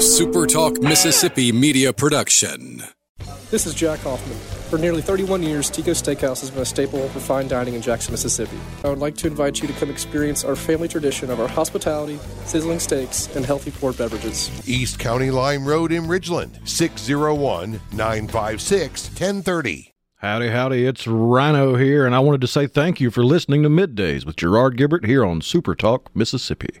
A Super Talk Mississippi media production. This is Jack Hoffman. For nearly 31 years, Tico Steakhouse has been a staple for fine dining in Jackson, Mississippi. I would like to invite you to come experience our family tradition of our hospitality, sizzling steaks, and healthy poured beverages. East County Line Road in Ridgeland, 601 956 1030. Howdy, howdy, it's Rhino here, and I wanted to say thank you for listening to Middays with Gerard Gibert here on Super Talk, Mississippi.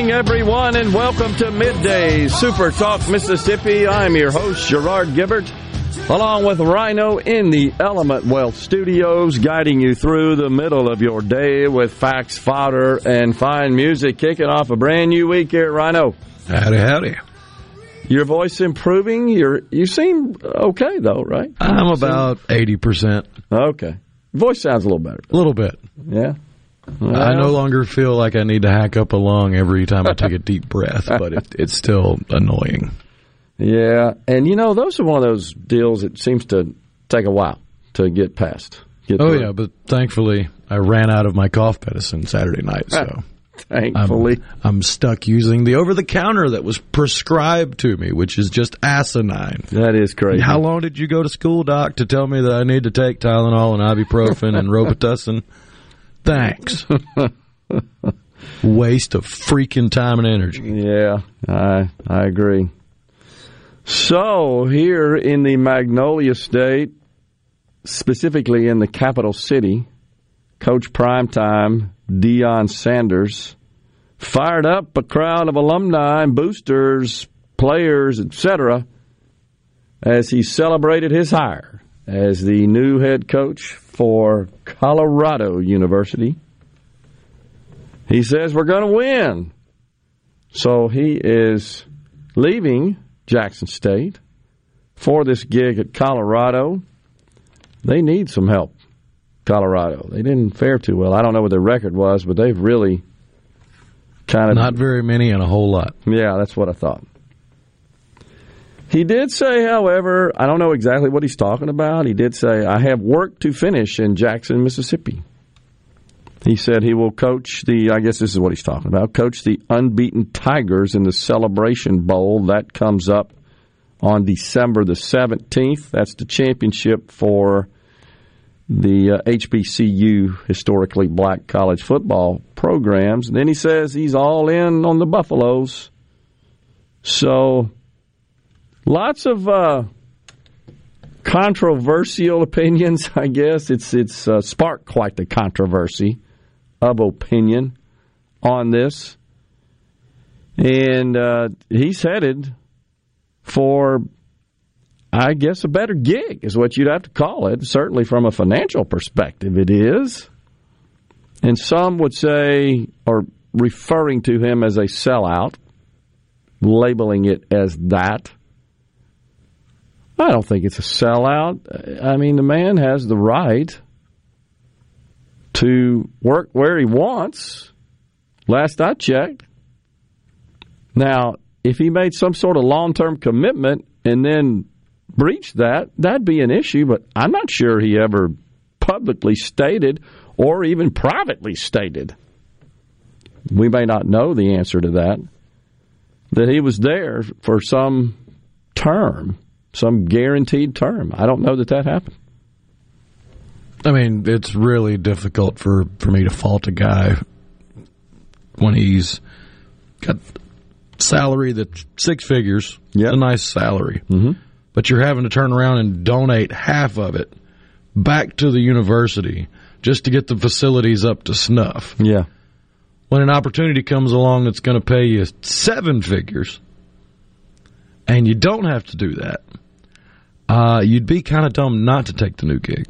Morning, everyone, and welcome to Midday Super Talk Mississippi. I'm your host, Gerard Gibert, along with Rhino in the Element Wealth Studios, guiding you through the middle of your day with facts, fodder, and fine music, kicking off a brand new week here at Rhino. Howdy, howdy. Your voice improving? You're you seem okay though, right? I'm about 80%, Okay. Voice sounds a little better. a little bit. Yeah. I no longer feel like I need to hack up a lung every time I take a deep breath, but it, it's still annoying. Yeah, and you know those are one of those deals that seems to take a while to get past. Get Oh, through. yeah, but thankfully I ran out of my cough medicine Saturday night, so. thankfully. I'm, I'm stuck using the over the counter that was prescribed to me, which is just asinine. that is crazy. How long did you go to school, Doc, to tell me that I need to take Tylenol and ibuprofen and Robitussin? Thanks. Waste of freaking time and energy. Yeah, I I agree. So here in the Magnolia State, specifically in the capital city, Coach Primetime Deion Sanders fired up a crowd of alumni and boosters, players, etc., as he celebrated his hire as the new head coach for Colorado University. He says we're going to win. So he is leaving Jackson State for this gig at Colorado. They need some help, Colorado. They didn't fare too well. I don't know what their record was, but they've really kind of Not very many and a whole lot. yeah, that's what I thought. He did say, however, I don't know exactly what he's talking about. He did say, I have work to finish in Jackson, Mississippi. He said he will coach the, I guess this is what he's talking about, coach the unbeaten Tigers in the Celebration Bowl. That comes up on December the 17th. That's the championship for the uh, HBCU, historically black college football programs. And then he says he's all in on the Buffaloes. So, lots of uh, controversial opinions. I guess it's it's uh, sparked quite the controversy of opinion on this, and uh, he's headed for, I guess, a better gig is what you'd have to call it. Certainly, from a financial perspective, it is. And some would say, or referring to him as a sellout, labeling it as that. I don't think it's a sellout. I mean, the man has the right to work where he wants. Last I checked. Now, if he made some sort of long term commitment and then breached that, that'd be an issue, but I'm not sure he ever publicly stated or even privately stated. We may not know the answer to that. That he was there for some term, some guaranteed term. I don't know that that happened. I mean, it's really difficult for, for me to fault a guy when he's got salary that's six figures. Yep. a nice salary. Mm-hmm. But you're having to turn around and donate half of it back to the university just to get the facilities up to snuff. Yeah. When an opportunity comes along that's going to pay you seven figures and you don't have to do that, uh, you'd be kind of dumb not to take the new gig.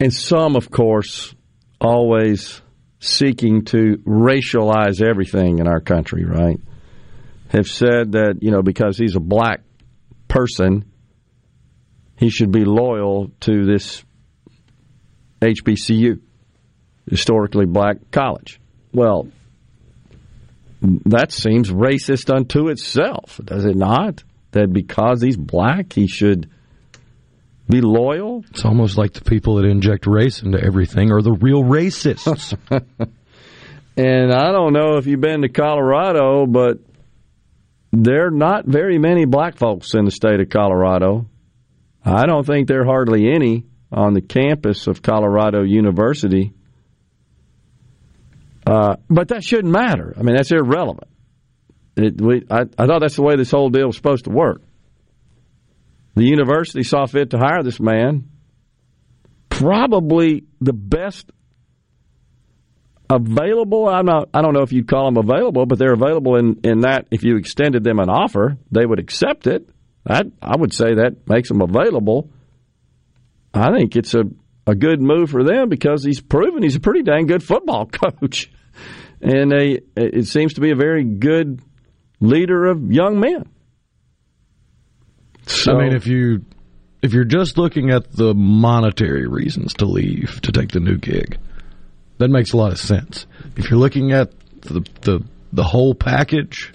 And some, of course, always seeking to racialize everything in our country, right? Have said that, you know, because he's a black person, he should be loyal to this HBCU, historically black college. Well, that seems racist unto itself, does it not? That because he's black, he should be loyal? It's almost like the people that inject race into everything are the real racists. and I don't know if you've been to Colorado, but there are not very many black folks in the state of Colorado. I don't think there are hardly any on the campus of Colorado University. Uh, but that shouldn't matter. I mean, that's irrelevant. It, we, I, I thought that's the way this whole deal was supposed to work. The university saw fit to hire this man. Probably the best available. I'm not. I don't know if you'd call them available, but they're available in in that if you extended them an offer, they would accept it. I I would say that makes them available. I think it's a a good move for them because he's proven he's a pretty dang good football coach, and a, it seems to be a very good leader of young men. So, I mean, if you if you're just looking at the monetary reasons to leave to take the new gig, that makes a lot of sense. If you're looking at the the, the whole package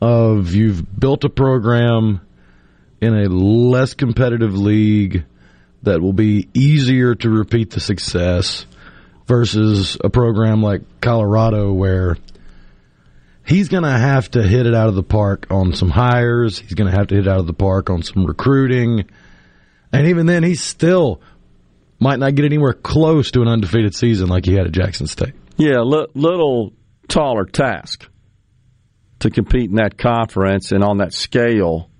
of you've built a program in a less competitive league that will be easier to repeat the success versus a program like Colorado where he's going to have to hit it out of the park on some hires. He's going to have to hit it out of the park on some recruiting. And even then, he still might not get anywhere close to an undefeated season like he had at Jackson State. Yeah, li- little taller task to compete in that conference and on that scale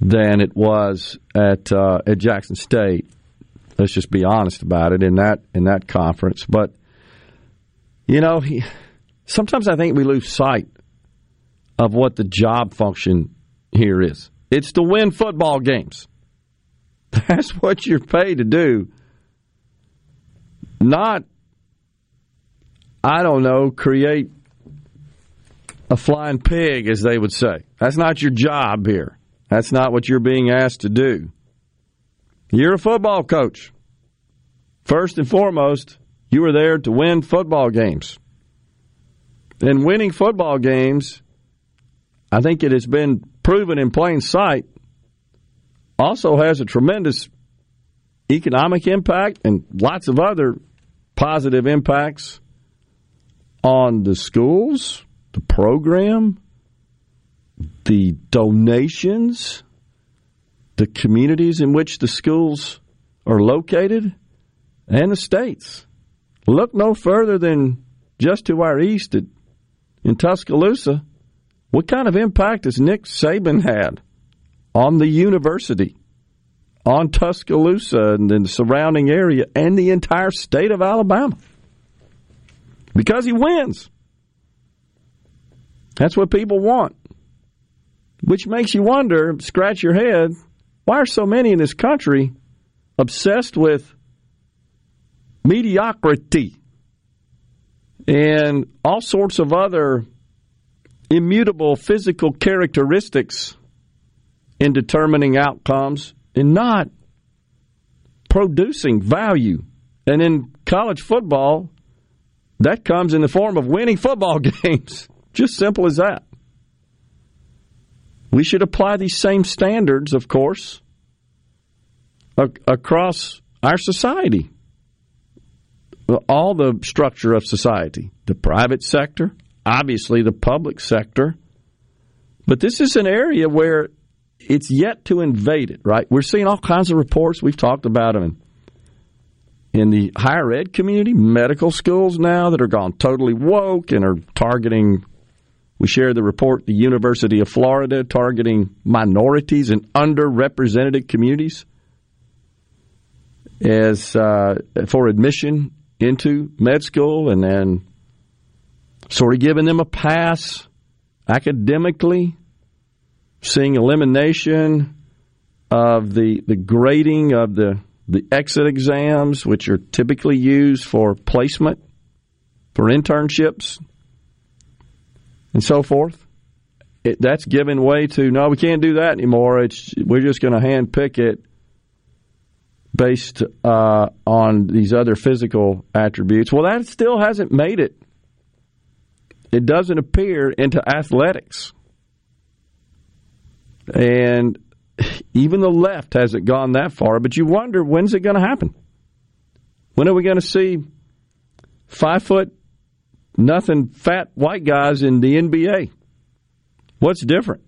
than it was at uh, at Jackson State. Let's just be honest about it in that in that conference. But you know, he sometimes I think we lose sight of what the job function here is. It's to win football games. That's what you're paid to do. Not, I don't know, create a flying pig, as they would say. That's not your job here. That's not what you're being asked to do. You're a football coach. First and foremost, you are there to win football games. And winning football games, I think it has been proven in plain sight, also has a tremendous economic impact and lots of other positive impacts on the schools, the program, the donations, the communities in which the schools are located, and the states. Look no further than just to our east at in Tuscaloosa, what kind of impact has Nick Saban had on the university, on Tuscaloosa and the surrounding area, and the entire state of Alabama? Because he wins. That's what people want. Which makes you wonder, scratch your head, why are so many in this country obsessed with mediocrity? And all sorts of other immutable physical characteristics in determining outcomes and not producing value. And in college football, that comes in the form of winning football games. Just simple as that. We should apply these same standards, of course, across our society all the structure of society the private sector, obviously the public sector. But this is an area where it's yet to invade it, right? We're seeing all kinds of reports. We've talked about them in, in the higher ed community, medical schools now that are gone totally woke and are targeting. We shared the report, the University of Florida targeting minorities and underrepresented communities as uh, for admission into med school and then sort of giving them a pass academically seeing elimination of the the grading of the the exit exams, which are typically used for placement, for internships, and so forth. It, that's given way to no, we can't do that anymore. It's we're just going to hand pick it based uh, on these other physical attributes. Well, that still hasn't made it. It doesn't appear into athletics, and even the left hasn't gone that far. But you wonder when's it going to happen? When are we going to see five foot nothing fat white guys in the NBA? What's different?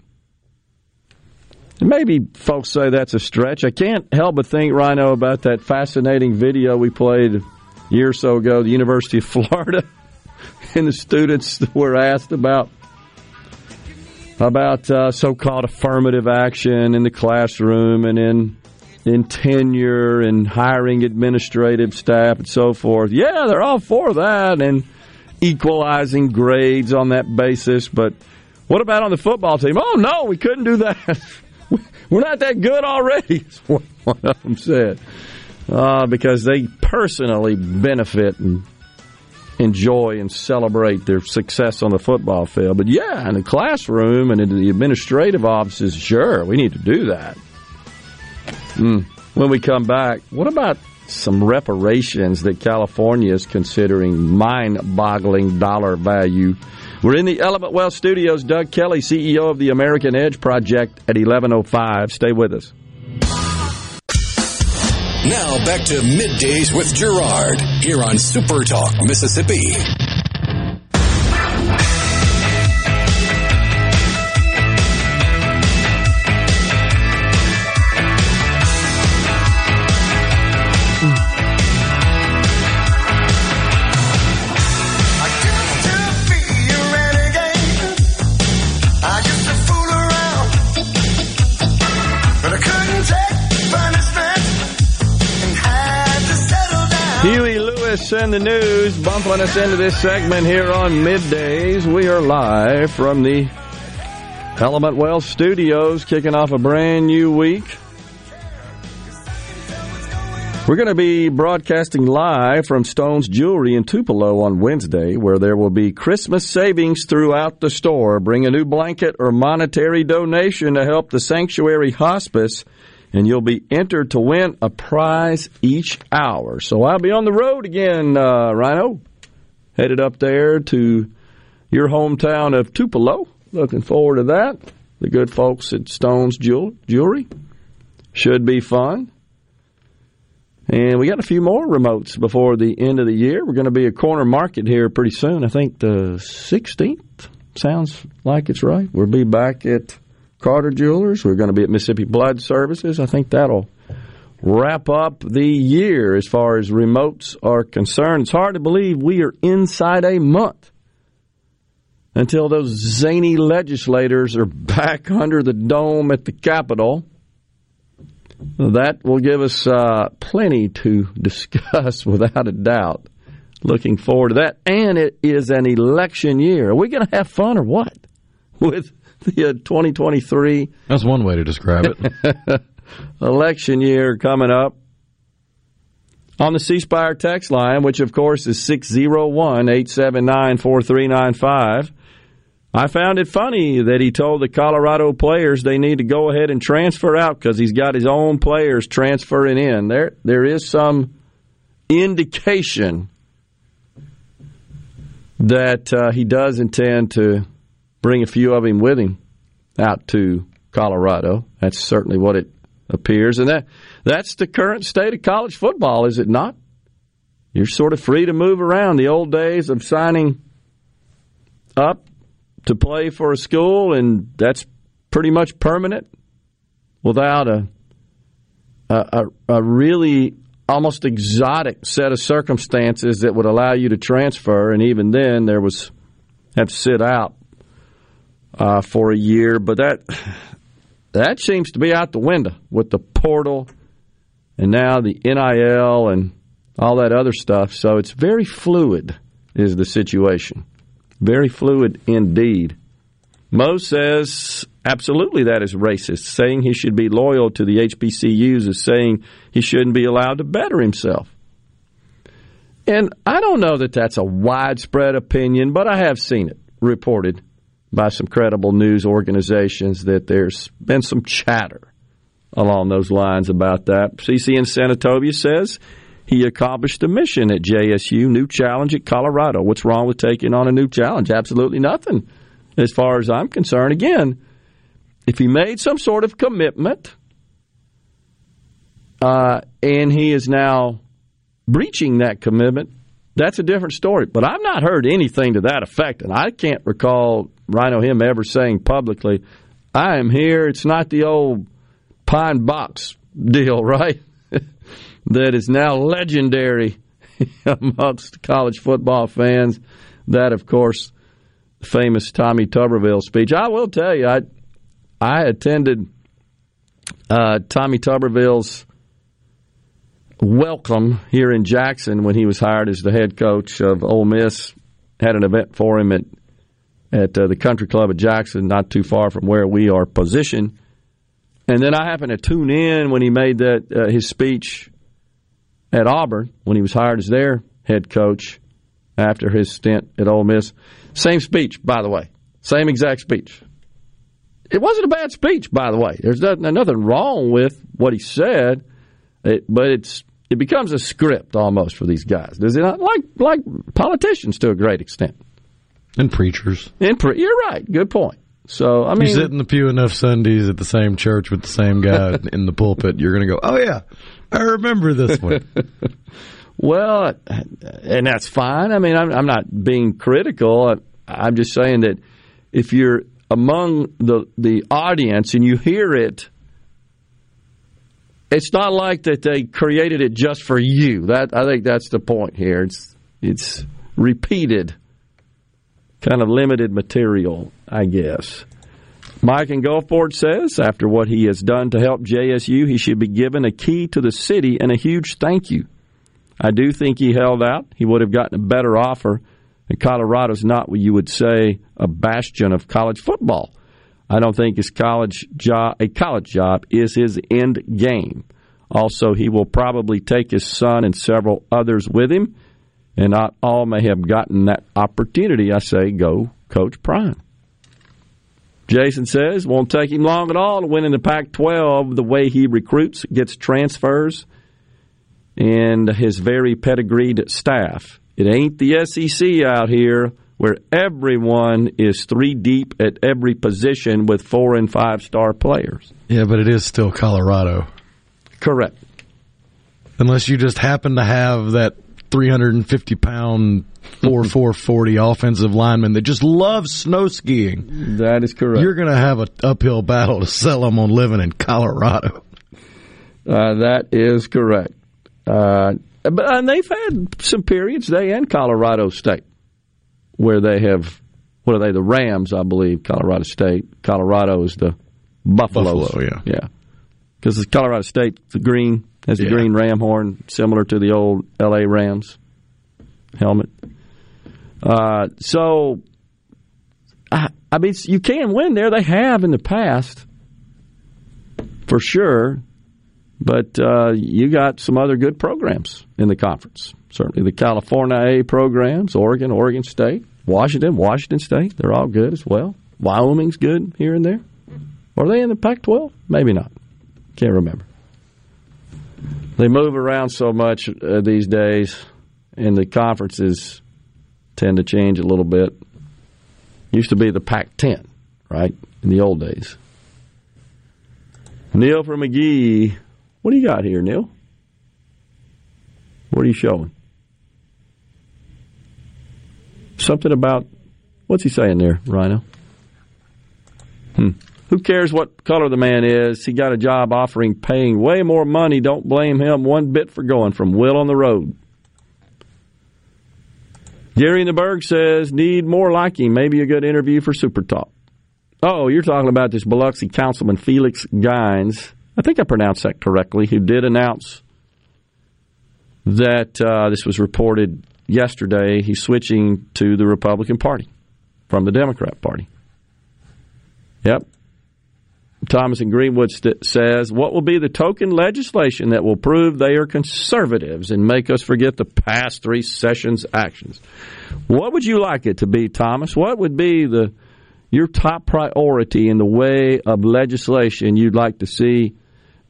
Maybe folks say that's a stretch. I can't help but think, Rhino, about that fascinating video we played a year or so ago, the University of Florida, and the students were asked about about uh, so-called affirmative action in the classroom and in in tenure and hiring administrative staff and so forth. Yeah, they're all for that and equalizing grades on that basis, but what about on the football team? Oh no, we couldn't do that. We're not that good already. One of them said uh, because they personally benefit and enjoy and celebrate their success on the football field. But yeah, in the classroom and in the administrative offices, sure, we need to do that. Mm. When we come back, what about some reparations that California is considering mind boggling dollar value? We're in the Element Wealth Studios. Doug Kelly, CEO of the American Edge Project at 1105. Stay with us. Now back to middays with Gerard here on Super Talk, Mississippi. And the news bumping us into this segment here on middays. We are live from the Element Wealth Studios, kicking off a brand new week. We're going to be broadcasting live from Stone's Jewelry in Tupelo on Wednesday, where there will be Christmas savings throughout the store. Bring a new blanket or monetary donation to help the Sanctuary Hospice and you'll be entered to win a prize each hour. So I'll be on the road again, uh, Rhino, headed up there to your hometown of Tupelo. Looking forward to that. The good folks at Stone's Jewelry should be fun. And we got a few more remotes before the end of the year. We're going to be a corner market here pretty soon. I think the 16th sounds like it's right. We'll be back at Carter Jewelers. We're going to be at Mississippi Blood Services. I think that'll wrap up the year as far as remotes are concerned. It's hard to believe we are inside a month until those zany legislators are back under the dome at the Capitol. That will give us uh, plenty to discuss without a doubt. Looking forward to that. And it is an election year. Are we going to have fun or what? With the 2023. That's one way to describe it. election year coming up. On the C Spire text line, which of course is 601 879 4395. I found it funny that he told the Colorado players they need to go ahead and transfer out because he's got his own players transferring in. There, there is some indication that uh, he does intend to bring a few of him with him out to Colorado. That's certainly what it appears, and that that's the current state of college football, is it not? You're sort of free to move around. The old days of signing up to play for a school, and that's pretty much permanent without a a, a really almost exotic set of circumstances that would allow you to transfer, and even then there was have to sit out uh, for a year, but that that seems to be out the window with the portal and now the NIL and all that other stuff. So it's very fluid, is the situation. Very fluid indeed. Mo says absolutely that is racist. Saying he should be loyal to the HBCUs is saying he shouldn't be allowed to better himself. And I don't know that that's a widespread opinion, but I have seen it reported by some credible news organizations that there's been some chatter along those lines about that. CC in Senatobia says he accomplished a mission at JSU, new challenge at Colorado. What's wrong with taking on a new challenge? Absolutely nothing, as far as I'm concerned. Again, if he made some sort of commitment uh, and he is now breaching that commitment, that's a different story. But I've not heard anything to that effect, and I can't recall Rhino him ever saying publicly, "I am here." It's not the old pine box deal, right? that is now legendary amongst college football fans. That, of course, famous Tommy Tuberville speech. I will tell you, I I attended uh, Tommy Tuberville's welcome here in Jackson when he was hired as the head coach of Ole Miss. Had an event for him at at uh, the Country Club at Jackson, not too far from where we are positioned. And then I happened to tune in when he made that uh, his speech at Auburn when he was hired as their head coach after his stint at Ole Miss. Same speech, by the way, same exact speech. It wasn't a bad speech, by the way. There's nothing wrong with what he said, it, but it's it becomes a script almost for these guys, does it not? Like like politicians to a great extent, and preachers. And pre- you're right. Good point. So I mean, you sit in the pew enough Sundays at the same church with the same guy in the pulpit, you're going to go, "Oh yeah, I remember this one." well, and that's fine. I mean, I'm, I'm not being critical. I'm just saying that if you're among the the audience and you hear it it's not like that they created it just for you. That I think that's the point here. It's it's repeated, kind of limited material, I guess. Mike in Gulfport says after what he has done to help JSU, he should be given a key to the city and a huge thank you. I do think he held out. He would have gotten a better offer. And Colorado's not what you would say a bastion of college football. I don't think his college job, a college job, is his end game. Also, he will probably take his son and several others with him, and not all may have gotten that opportunity. I say, go, Coach Prime. Jason says, won't take him long at all to win in the Pac 12 the way he recruits, gets transfers, and his very pedigreed staff. It ain't the SEC out here where everyone is three deep at every position with four and five star players. Yeah, but it is still Colorado. Correct. Unless you just happen to have that 350 pound 4 440 offensive lineman that just loves snow skiing. That is correct. You're going to have an uphill battle to sell them on living in Colorado. Uh, that is correct. Uh, but and they've had some periods, they and Colorado State, where they have what are they? The Rams, I believe. Colorado State. Colorado is the Buffaloes. Buffalo, yeah, yeah. Because it's Colorado State, the green has the Yeah. green ram horn, similar to the old L.A. Rams helmet. Uh, so, I, I mean, you can win there. They have in the past, for sure. But uh, you got some other good programs in the conference. Certainly the California A programs, Oregon, Oregon State, Washington, Washington State. They're all good as well. Wyoming's good here and there. Are they in the Pac 12? Maybe not. Can't remember. They move around so much uh, these days, and the conferences tend to change a little bit. Used to be the Pac 10, right, in the old days. Neil from Magee. What do you got here, Neil? What are you showing? Something about what's he saying there, Rhino? Hmm. Who cares what color the man is? He got a job offering paying way more money. Don't blame him one bit for going from Will on the road. Gary in the Berg says, need more him. Maybe a good interview for Super Talk. Oh, you're talking about this Biloxi Councilman Felix Gines. I think I pronounced that correctly, who did announce that uh, this was reported yesterday. He's switching to the Republican Party from the Democrat Party. Yep. Thomas in Greenwood st- says, What will be the token legislation that will prove they are conservatives and make us forget the past three sessions' actions? What would you like it to be, Thomas? What would be the your top priority in the way of legislation you'd like to see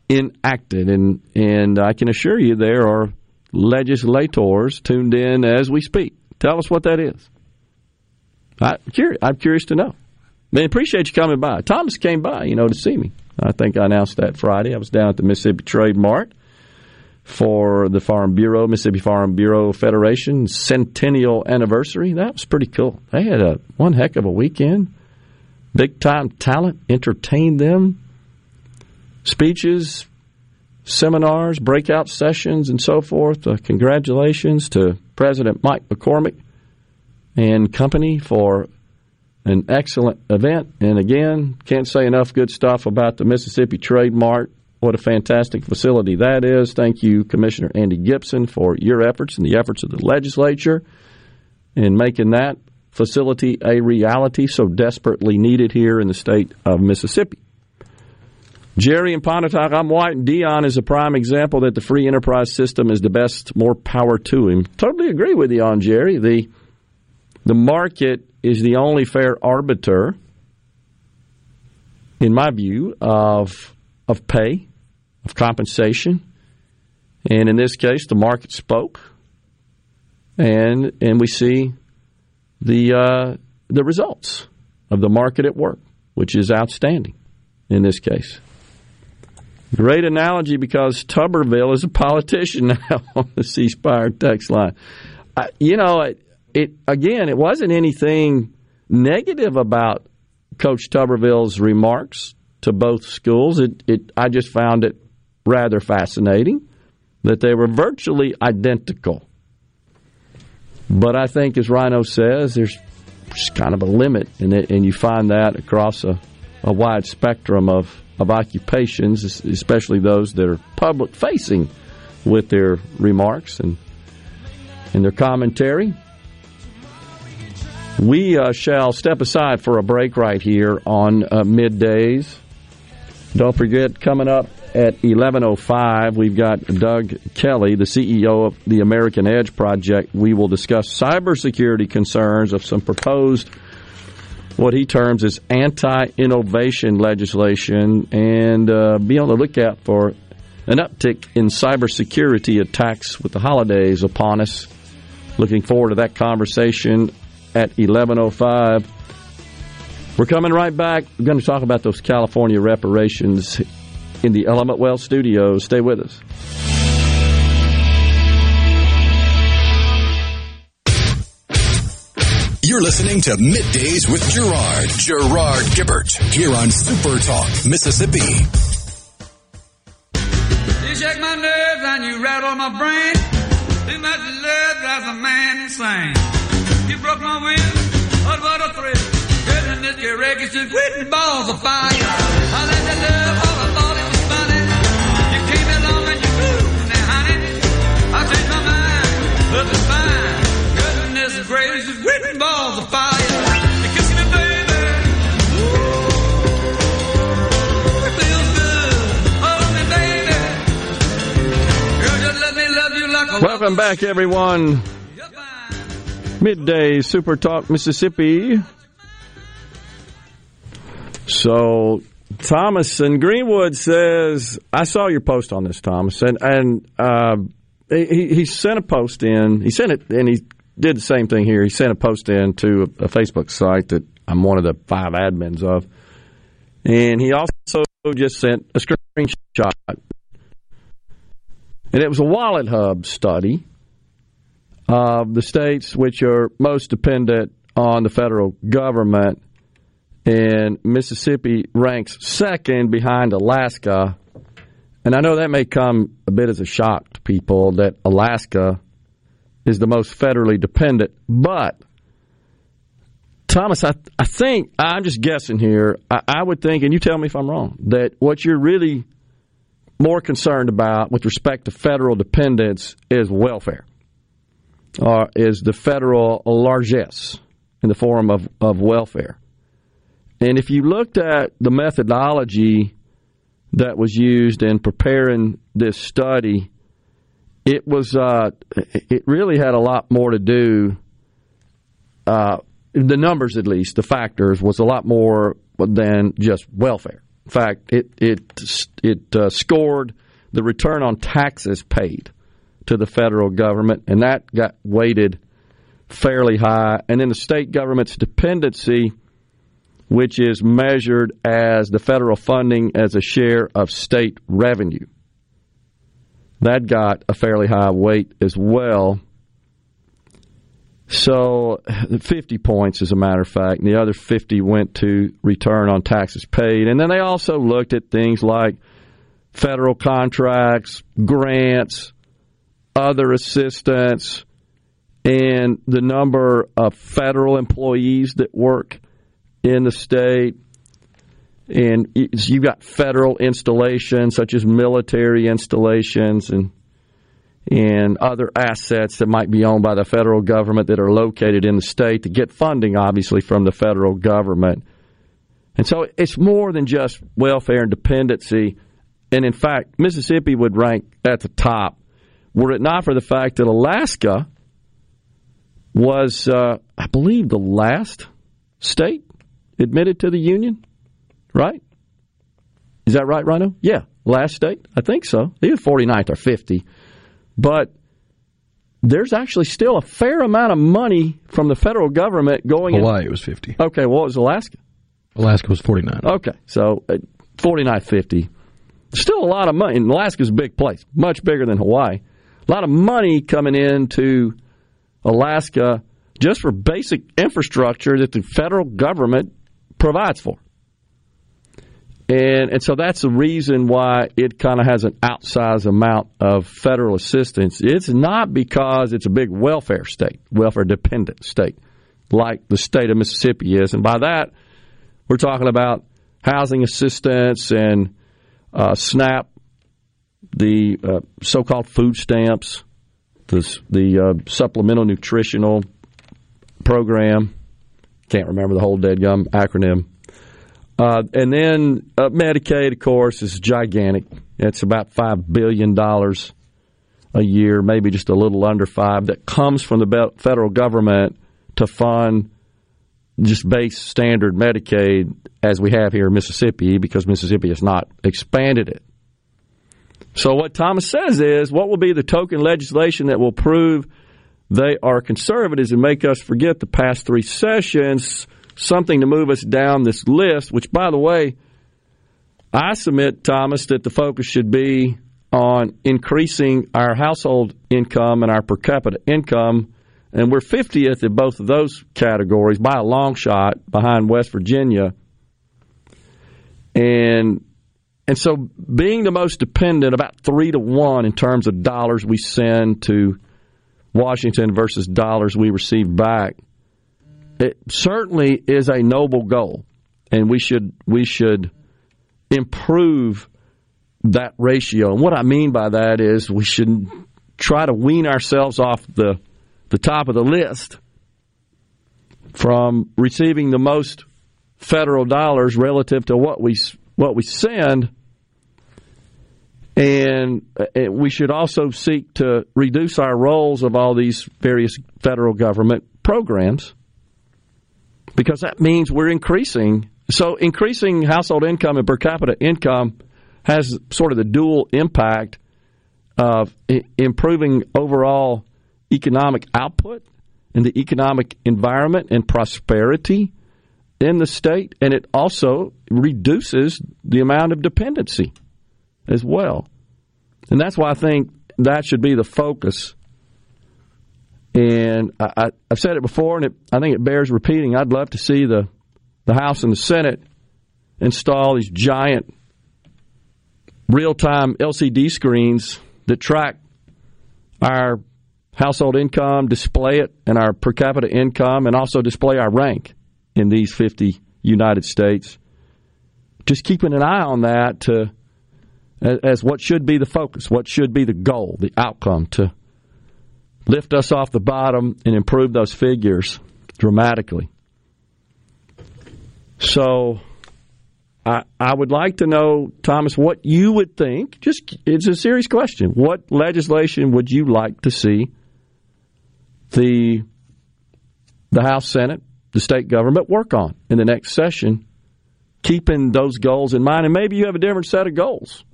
enacted? And and I can assure you there are legislators tuned in as we speak. Tell us what that is. I, I'm curious to know. Man, appreciate you coming by. Thomas came by, you know, to see me. I think I announced that Friday. I was down at the Mississippi Trade Mart for the Farm Bureau, Mississippi Farm Bureau Federation centennial anniversary. That was pretty cool. They had a one heck of a weekend. Big time talent entertained them. Speeches, seminars, breakout sessions, and so forth. Uh, congratulations to President Mike McCormick and company for an excellent event. And again, can't say enough good stuff about the Mississippi Trade Mart. What a fantastic facility that is. Thank you, Commissioner Andy Gipson, for your efforts and the efforts of the legislature in making that facility a reality so desperately needed here in the state of Mississippi. Jerry and Pontotoc, I'm white, and Deion is a prime example that the free enterprise system is the best. More power to him. Totally agree with you on Jerry. The the market is the only fair arbiter, in my view, of of pay, of compensation, and in this case, the market spoke, and and we see the uh, the results of the market at work, which is outstanding in this case. Great analogy because Tuberville is a politician now on the C Spire text line. I, you know, it, it again, it wasn't anything negative about Coach Tuberville's remarks to both schools. It, it, I just found it rather fascinating that they were virtually identical. But I think, as Rhino says, there's just kind of a limit, and, and you find that across a, a wide spectrum of of occupations, especially those that are public facing with their remarks and and their commentary. We uh, shall step aside for a break right here on uh, middays. Don't forget, coming up at 11.05, we've got Doug Kelly, the CEO of the American Edge Project. We will discuss cybersecurity concerns of some proposed – what he terms as anti innovation legislation and uh, be on the lookout for an uptick in cybersecurity attacks with the holidays upon us. Looking forward to that conversation at 11:05. We're coming right back. We're going to talk about those California reparations in the Element Wealth studios. Stay with us. You're listening to Middays with Gerard. Gerard Gibert, Here on Super Talk, Mississippi. You shake my nerves and you rattle my brain. Too much love drives a man insane. You broke my but what a thrill. In this wreck is just quitting balls of fire. I let that love all I thought it was funny. You came along and you moved now, honey. I changed my mind, fine. Goodness gracious, balls of fire. You kiss me, baby. Ooh, it feels good. Hold me, baby. Girl, just let me love you like a Welcome back, everyone. Midday Super Talk Mississippi. So Thomas in Greenwood says, I saw your post on this, Thomas, and and uh, he he sent a post in. He sent it, and he did the same thing here. He sent a post in to a, a Facebook site that I'm one of the five admins of, and he also just sent a screenshot, and it was a WalletHub study of the states which are most dependent on the federal government. And Mississippi ranks second behind Alaska. And I know that may come a bit as a shock to people that Alaska is the most federally dependent. But, Thomas, I, I think, I'm just guessing here, I, I would think, and you tell me if I'm wrong, that what you're really more concerned about with respect to federal dependence is welfare uh, is the federal largesse in the form of, of welfare. And if you looked at the methodology that was used in preparing this study, it was uh, it really had a lot more to do. Uh, the numbers, at least, the factors, was a lot more than just welfare. In fact, it it it uh, scored the return on taxes paid to the federal government, and that got weighted fairly high. And then the state government's dependency, which is measured as the federal funding as a share of state revenue, that got a fairly high weight as well. So 50 points, as a matter of fact, and the other 50 went to return on taxes paid. And then they also looked at things like federal contracts, grants, other assistance, and the number of federal employees that work in the state. And you've got federal installations such as military installations and and other assets that might be owned by the federal government that are located in the state to get funding, obviously, from the federal government. And so it's more than just welfare and dependency. And in fact, Mississippi would rank at the top were it not for the fact that Alaska was, uh, I believe, the last state admitted to the Union, right? Is that right, Rhino? Yeah, last state? I think so. Either 49th or 50. But there's actually still a fair amount of money from the federal government going Hawaii in. was 50. Okay, well, what was Alaska? Alaska was 49. Okay, so uh, 49, 50. Still a lot of money. And Alaska's a big place, much bigger than Hawaii. A lot of money coming into Alaska just for basic infrastructure that the federal government provides for. And, and so that's the reason why it kind of has an outsized amount of federal assistance. It's not because it's a big welfare state, welfare dependent state, like the state of Mississippi is. And by that, we're talking about housing assistance and uh, SNAP, the uh, so called food stamps, the, the uh, supplemental nutritional program. Can't remember the whole dead gum acronym uh, and then uh, Medicaid, of course, is gigantic. It's about $5 billion a year, maybe just a little under five, that comes from the federal government to fund just base standard Medicaid as we have here in Mississippi because Mississippi has not expanded it. So, what Thomas says is what will be the token legislation that will prove they are conservatives and make us forget the past three sessions? something to move us down this list, which, by the way, I submit, Thomas, that the focus should be on increasing our household income and our per capita income. And we're 50th in both of those categories by a long shot behind West Virginia. And and so being the most dependent, about three to one in terms of dollars we send to Washington versus dollars we receive back, it certainly is a noble goal, and we should we should improve that ratio. And what I mean by that is we should try to wean ourselves off the the top of the list from receiving the most federal dollars relative to what we what we send Uh, and we should also seek to reduce our roles of all these various federal government programs because that means we're increasing. So increasing household income and per capita income has sort of the dual impact of improving overall economic output and the economic environment and prosperity in the state, and it also reduces the amount of dependency as well. And that's why I think that should be the focus and I, have said it before, and it, I think it bears repeating. I'd love to see the, the House and the Senate install these giant real time LCD screens that track our household income, display it, and our per capita income, and also display our rank in these 50 United States. Just keeping an eye on that to, as, what should be the focus, what should be the goal, the outcome to lift us off the bottom and improve those figures dramatically. So I, I would like to know, Thomas, what you would think. Just it's a serious question. What legislation would you like to see the the House, Senate, the state government work on in the next session, keeping those goals in mind? And maybe you have a different set of goals.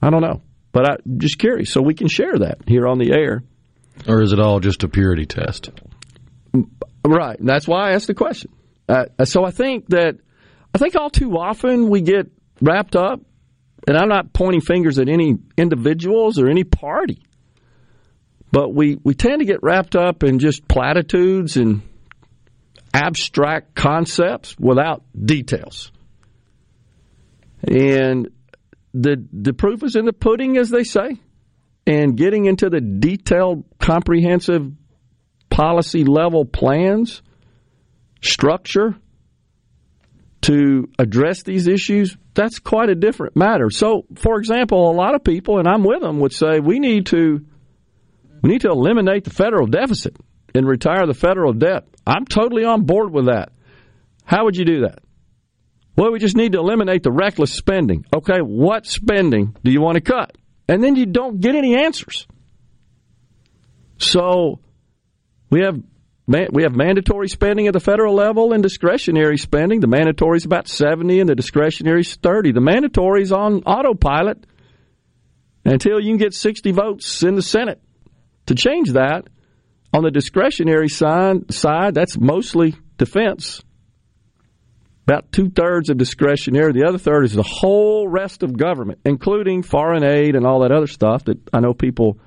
I don't know, but I'm just curious, so we can share that here on the air. Or is it all just a purity test? Right. That's why I asked the question. Uh, so I think that I think all too often we get wrapped up, and I'm not pointing fingers at any individuals or any party, but we, we tend to get wrapped up in just platitudes and abstract concepts without details. And the the proof is in the pudding, as they say, and getting into the detailed, comprehensive policy level plans, structure to address these issues, that's quite a different matter. So, for example, a lot of people, and I'm with them, would say we need to we need to eliminate the federal deficit and retire the federal debt. I'm totally on board with that. How would you do that? Well, we just need to eliminate the reckless spending. Okay, what spending do you want to cut? And then you don't get any answers. So we have we have mandatory spending at the federal level and discretionary spending. The mandatory is about 70 and the discretionary is 30. The mandatory is on autopilot until you can get 60 votes in the Senate. To change that, on the discretionary side, side that's mostly defense. About two thirds of discretionary. The other third is the whole rest of government, including foreign aid and all that other stuff that I know people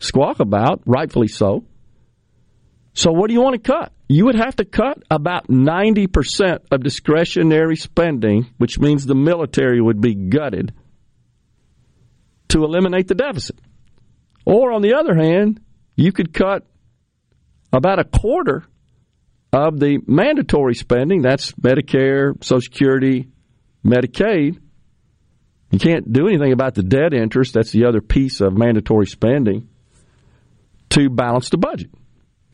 squawk about, rightfully so. So, what do you want to cut? You would have to cut about 90% of discretionary spending, which means the military would be gutted, to eliminate the deficit. Or, on the other hand, you could cut about a quarter of the mandatory spending that's Medicare, Social Security, Medicaid. You can't do anything about the debt interest, that's the other piece of mandatory spending, to balance the budget.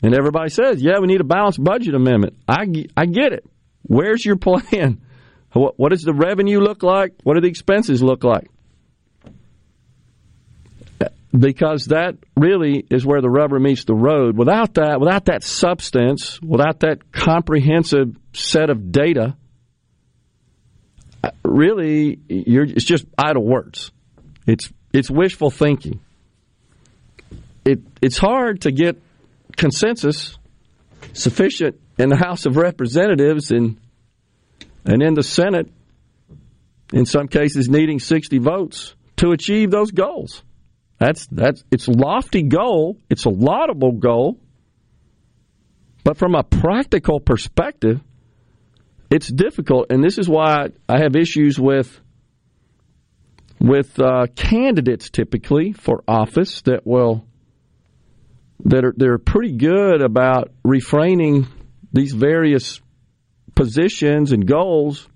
And everybody says, yeah, we need a balanced budget amendment. I, I get it. Where's your plan? What, what does the revenue look like? What do the expenses look like? Because that really is where the rubber meets the road. Without that, without that substance, without that comprehensive set of data, uh, really, it's just idle words. It's it's wishful thinking. It it's hard to get consensus sufficient in the House of Representatives and and in the Senate, in some cases needing 60 votes to achieve those goals. That's that's it's a lofty goal, it's a laudable goal, but from a practical perspective, it's difficult, and this is why I have issues with with uh, candidates typically for office that will that are they're pretty good about refraining these various positions and goals,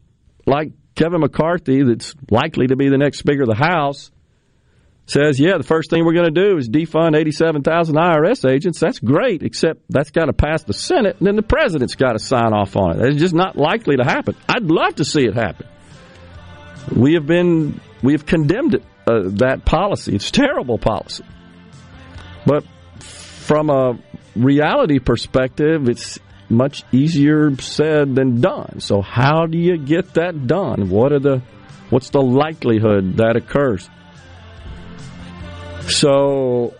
like Kevin McCarthy, that's likely to be the next Speaker of the House, says, yeah, the first thing we're going to do is defund 87,000 IRS agents. That's great, except that's got to pass the Senate, and then the president's got to sign off on it. It's just not likely to happen. I'd love to see it happen. We have been, we have condemned it, uh, that policy. It's terrible policy. But from a reality perspective, it's much easier said than done. So how do you get that done? What are the what's the likelihood that occurs? So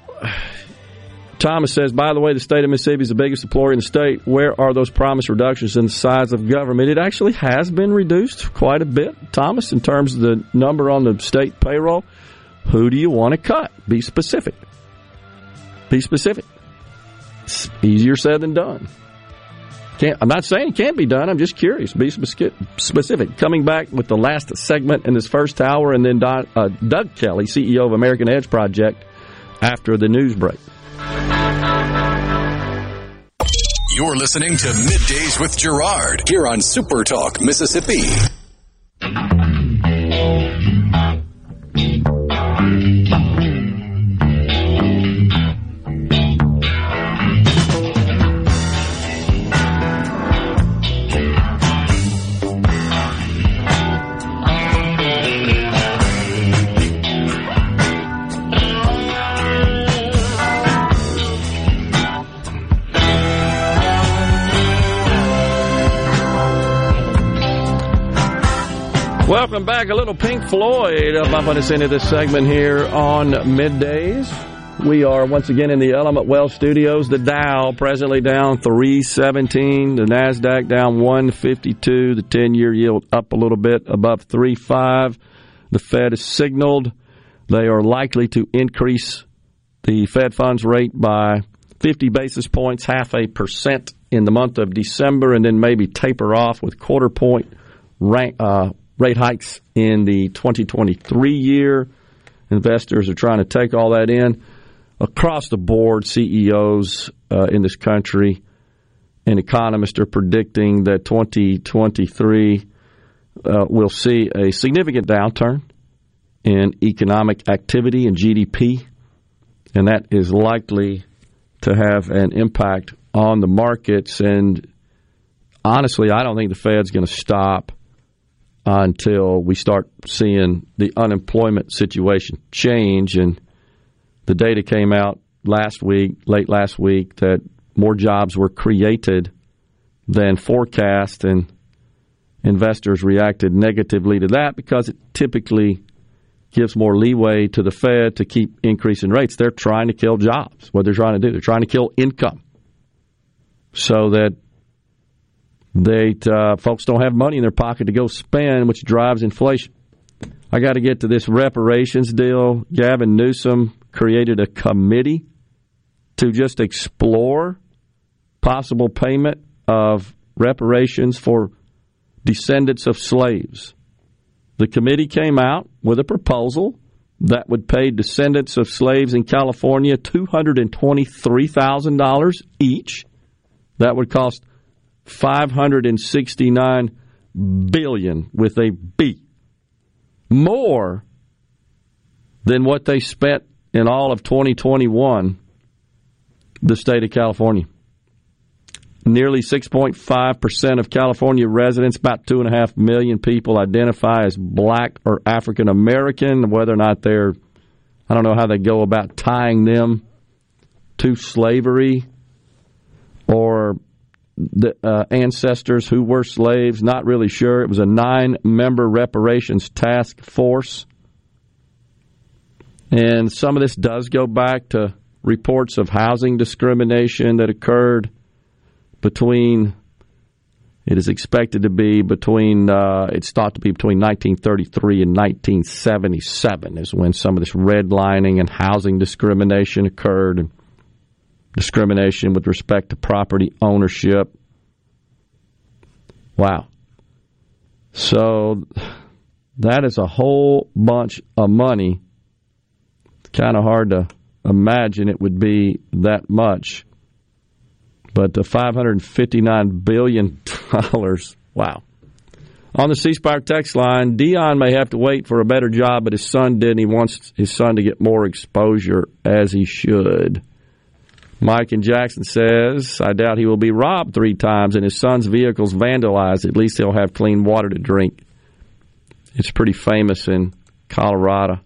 Thomas says, by the way, the state of Mississippi is the biggest employer in the state. Where are those promised reductions in the size of government? It actually has been reduced quite a bit, Thomas, in terms of the number on the state payroll. Who do you want to cut? Be specific. Be specific. It's easier said than done. Can't, I'm not saying it can't be done. I'm just curious. Be specific. Coming back with the last segment in this first hour, and then Don, uh, Doug Kelly, CEO of American Edge Project, after the news break. You're listening to Middays with Gerard here on Super Talk, Mississippi. Welcome back. A little Pink Floyd uh, bumping us into this segment here on middays. We are once again in the Element Wealth Studios. The Dow presently down 317. The NASDAQ down 152. The 10 year yield up a little bit above 3.5. The Fed has signaled they are likely to increase the Fed funds rate by 50 basis points, half a percent in the month of December, and then maybe taper off with quarter point rank, uh, rate hikes in the 2023 year. Investors are trying to take all that in. Across the board, CEOs uh, in this country and economists are predicting that 2023 uh, will see a significant downturn in economic activity and GDP, and that is likely to have an impact on the markets. And honestly, I don't think the Fed's going to stop until we start seeing the unemployment situation change. And the data came out last week, late last week, that more jobs were created than forecast, and investors reacted negatively to that because it typically gives more leeway to the Fed to keep increasing rates. They're trying to kill jobs. What they're trying to do, they're trying to kill income so that they uh, folks don't have money in their pocket to go spend, which drives inflation. I got to get to this reparations deal. Gavin Newsom created a committee to just explore possible payment of reparations for descendants of slaves. The committee came out with a proposal that would pay descendants of slaves in California $223,000 each. That would cost 569 billion with a B. More than what they spent in all of 2021 the state of California. Nearly 6.5% of California residents, about 2.5 million people, identify as black or African American. Whether or not they're, I don't know how they go about tying them to slavery or the uh, ancestors who were slaves. Not really sure. It was a nine member reparations task force. And some of this does go back to reports of housing discrimination that occurred between, it is expected to be between, uh, it's thought to be between 1933 and 1977 is when some of this redlining and housing discrimination occurred. And discrimination with respect to property ownership. Wow. So that is a whole bunch of money. It's kind of hard to imagine it would be that much. But the $559 billion, wow. On the C Spire text line, Deion may have to wait for a better job, but his son did, and he wants his son to get more exposure as he should. Mike in Jackson says, I doubt he will be robbed three times and his son's vehicle's vandalized. At least he'll have clean water to drink. It's pretty famous in Colorado.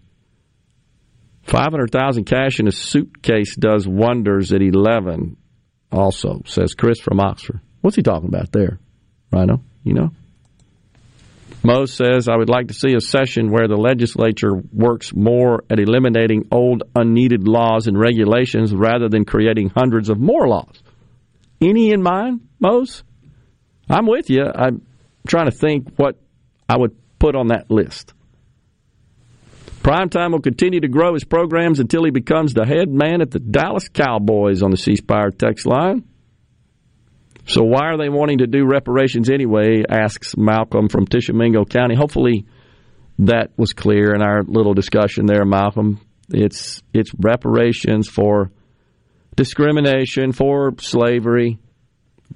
500,000 cash in a suitcase does wonders at 11 also, says Chris from Oxford. What's he talking about there? Rhino, you know? Mo says, I would like to see a session where the legislature works more at eliminating old, unneeded laws and regulations rather than creating hundreds of more laws. Any in mind, Mose? I'm with you. I'm trying to think what I would put on that list. Primetime will continue to grow his programs until he becomes the head man at the Dallas Cowboys on the C Spire text line. So why are they wanting to do reparations anyway? Asks Malcolm from Tishomingo County. Hopefully that was clear in our little discussion there, Malcolm. It's it's reparations for discrimination, for slavery,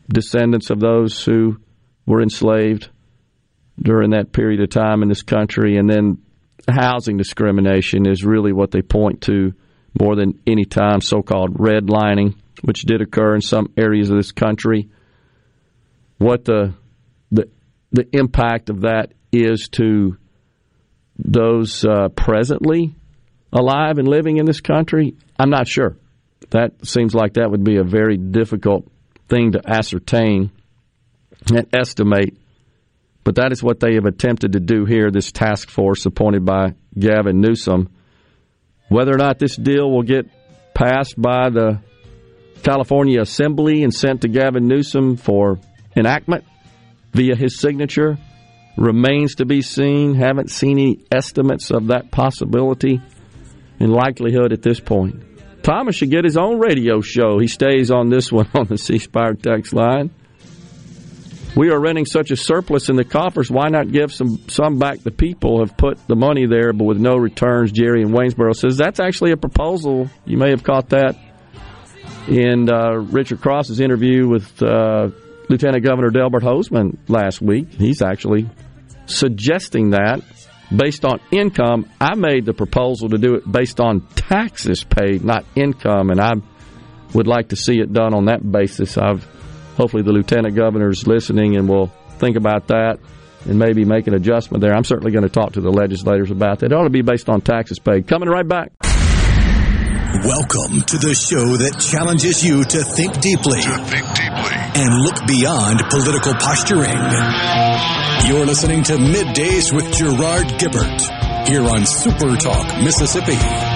descendants of those who were enslaved during that period of time in this country, and then housing discrimination is really what they point to more than any time. So-called redlining, which did occur in some areas of this country what the the the impact of that is to those uh, presently alive and living in this country, I'm not sure. That seems like that would be a very difficult thing to ascertain and estimate. But that is what they have attempted to do here, this task force appointed by Gavin Newsom. Whether or not this deal will get passed by the California Assembly and sent to Gavin Newsom for enactment via his signature remains to be seen. Haven't seen any estimates of that possibility and likelihood at this point. Thomas should get his own radio show. He stays on this one on the C Spire text line. We are renting such a surplus in the coffers. Why not give some some back? The people have put the money there, but with no returns. Jerry in Waynesboro says that's actually a proposal. You may have caught that in uh, Richard Cross's interview with uh, Lieutenant Governor Delbert Hosemann last week. He's actually suggesting that based on income. I made the proposal to do it based on taxes paid, not income, and I would like to see it done on that basis. I've hopefully the lieutenant governor's listening and will think about that and maybe make an adjustment there. I'm certainly going to talk to the legislators about that. It ought to be based on taxes paid. Coming right back. Welcome to the show that challenges you to think deeply, To think deeply. And look beyond political posturing. You're listening to Middays with Gerard Gibert here on Super Talk, Mississippi.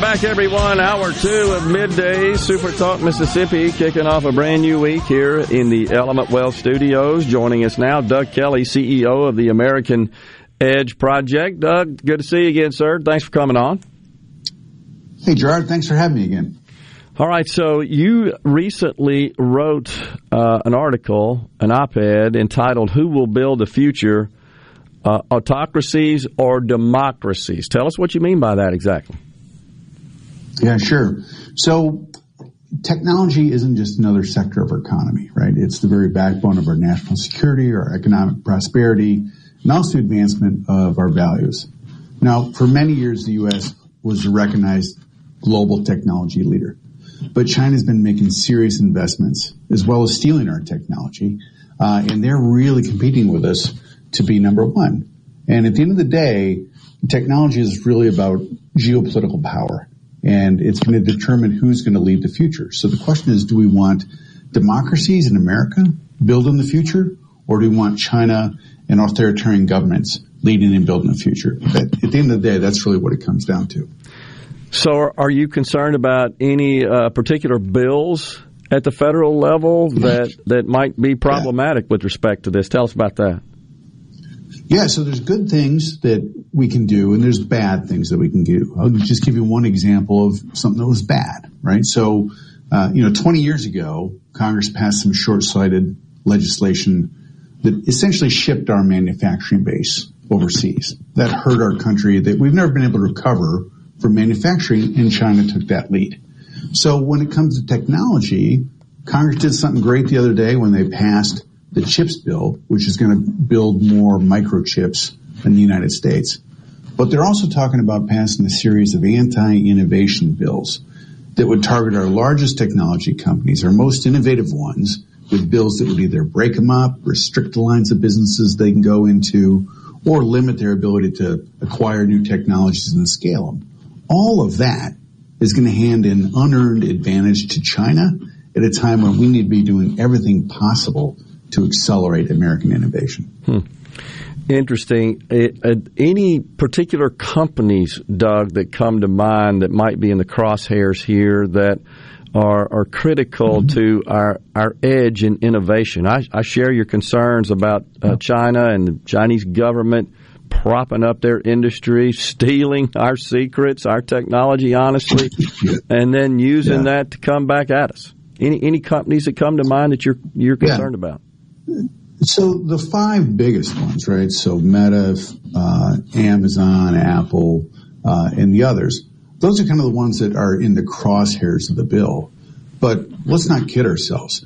Welcome back, everyone. Hour two of midday Super Talk Mississippi, kicking off a brand new week here in the Element Wealth Studios. Joining us now, Doug Kelly, CEO of the American Edge Project. Doug, good to see you again, sir. Thanks for coming on. Hey, Gerard, thanks for having me again. All right, so you recently wrote uh, an article, an op ed entitled Who Will Build the Future? Uh, autocracies or democracies? Tell us what you mean by that exactly. Yeah, sure. So, technology isn't just another sector of our economy, right? It's the very backbone of our national security, our economic prosperity, and also advancement of our values. Now, for many years, the U.S. was a recognized global technology leader, but China's been making serious investments as well as stealing our technology, uh, and they're really competing with us to be number one. And at the end of the day, technology is really about geopolitical power and it's going to determine who's going to lead the future. So the question is, do we want democracies in America building the future or do we want China and authoritarian governments leading and building the future? But at the end of the day, that's really what it comes down to. So, are- you concerned about any uh, particular bills at the federal level that that might be problematic with respect to this? Tell us about that. Yeah, so there's good things that we can do and there's bad things that we can do. I'll just give you one example of something that was bad, right? So, uh, you know, 20 years ago, Congress passed some short-sighted legislation that essentially shipped our manufacturing base overseas. That hurt our country that we've never been able to recover from manufacturing and China took that lead. So when it comes to technology, Congress did something great the other day when they passed the CHIPS bill, which is going to build more microchips in the United States. But they're also talking about passing a series of anti-innovation bills that would target our largest technology companies, our most innovative ones, with bills that would either break them up, restrict the lines of businesses they can go into, or limit their ability to acquire new technologies and scale them. All of that is going to hand an unearned advantage to China at a time when we need to be doing everything possible to accelerate American innovation. Interesting. Uh, uh, any particular companies, Doug, that come to mind that might be in the crosshairs here that are, are critical to our, our edge in innovation? I, I share your concerns about uh, China and the Chinese government propping up their industry, stealing our secrets, our technology, honestly, and then using Yeah. that to come back at us. Any any companies that come to mind that you're you're Yeah. concerned about? So the five biggest ones, right? So Meta, uh, Amazon, Apple, uh, and the others. Those are kind of the ones that are in the crosshairs of the bill. But let's not kid ourselves.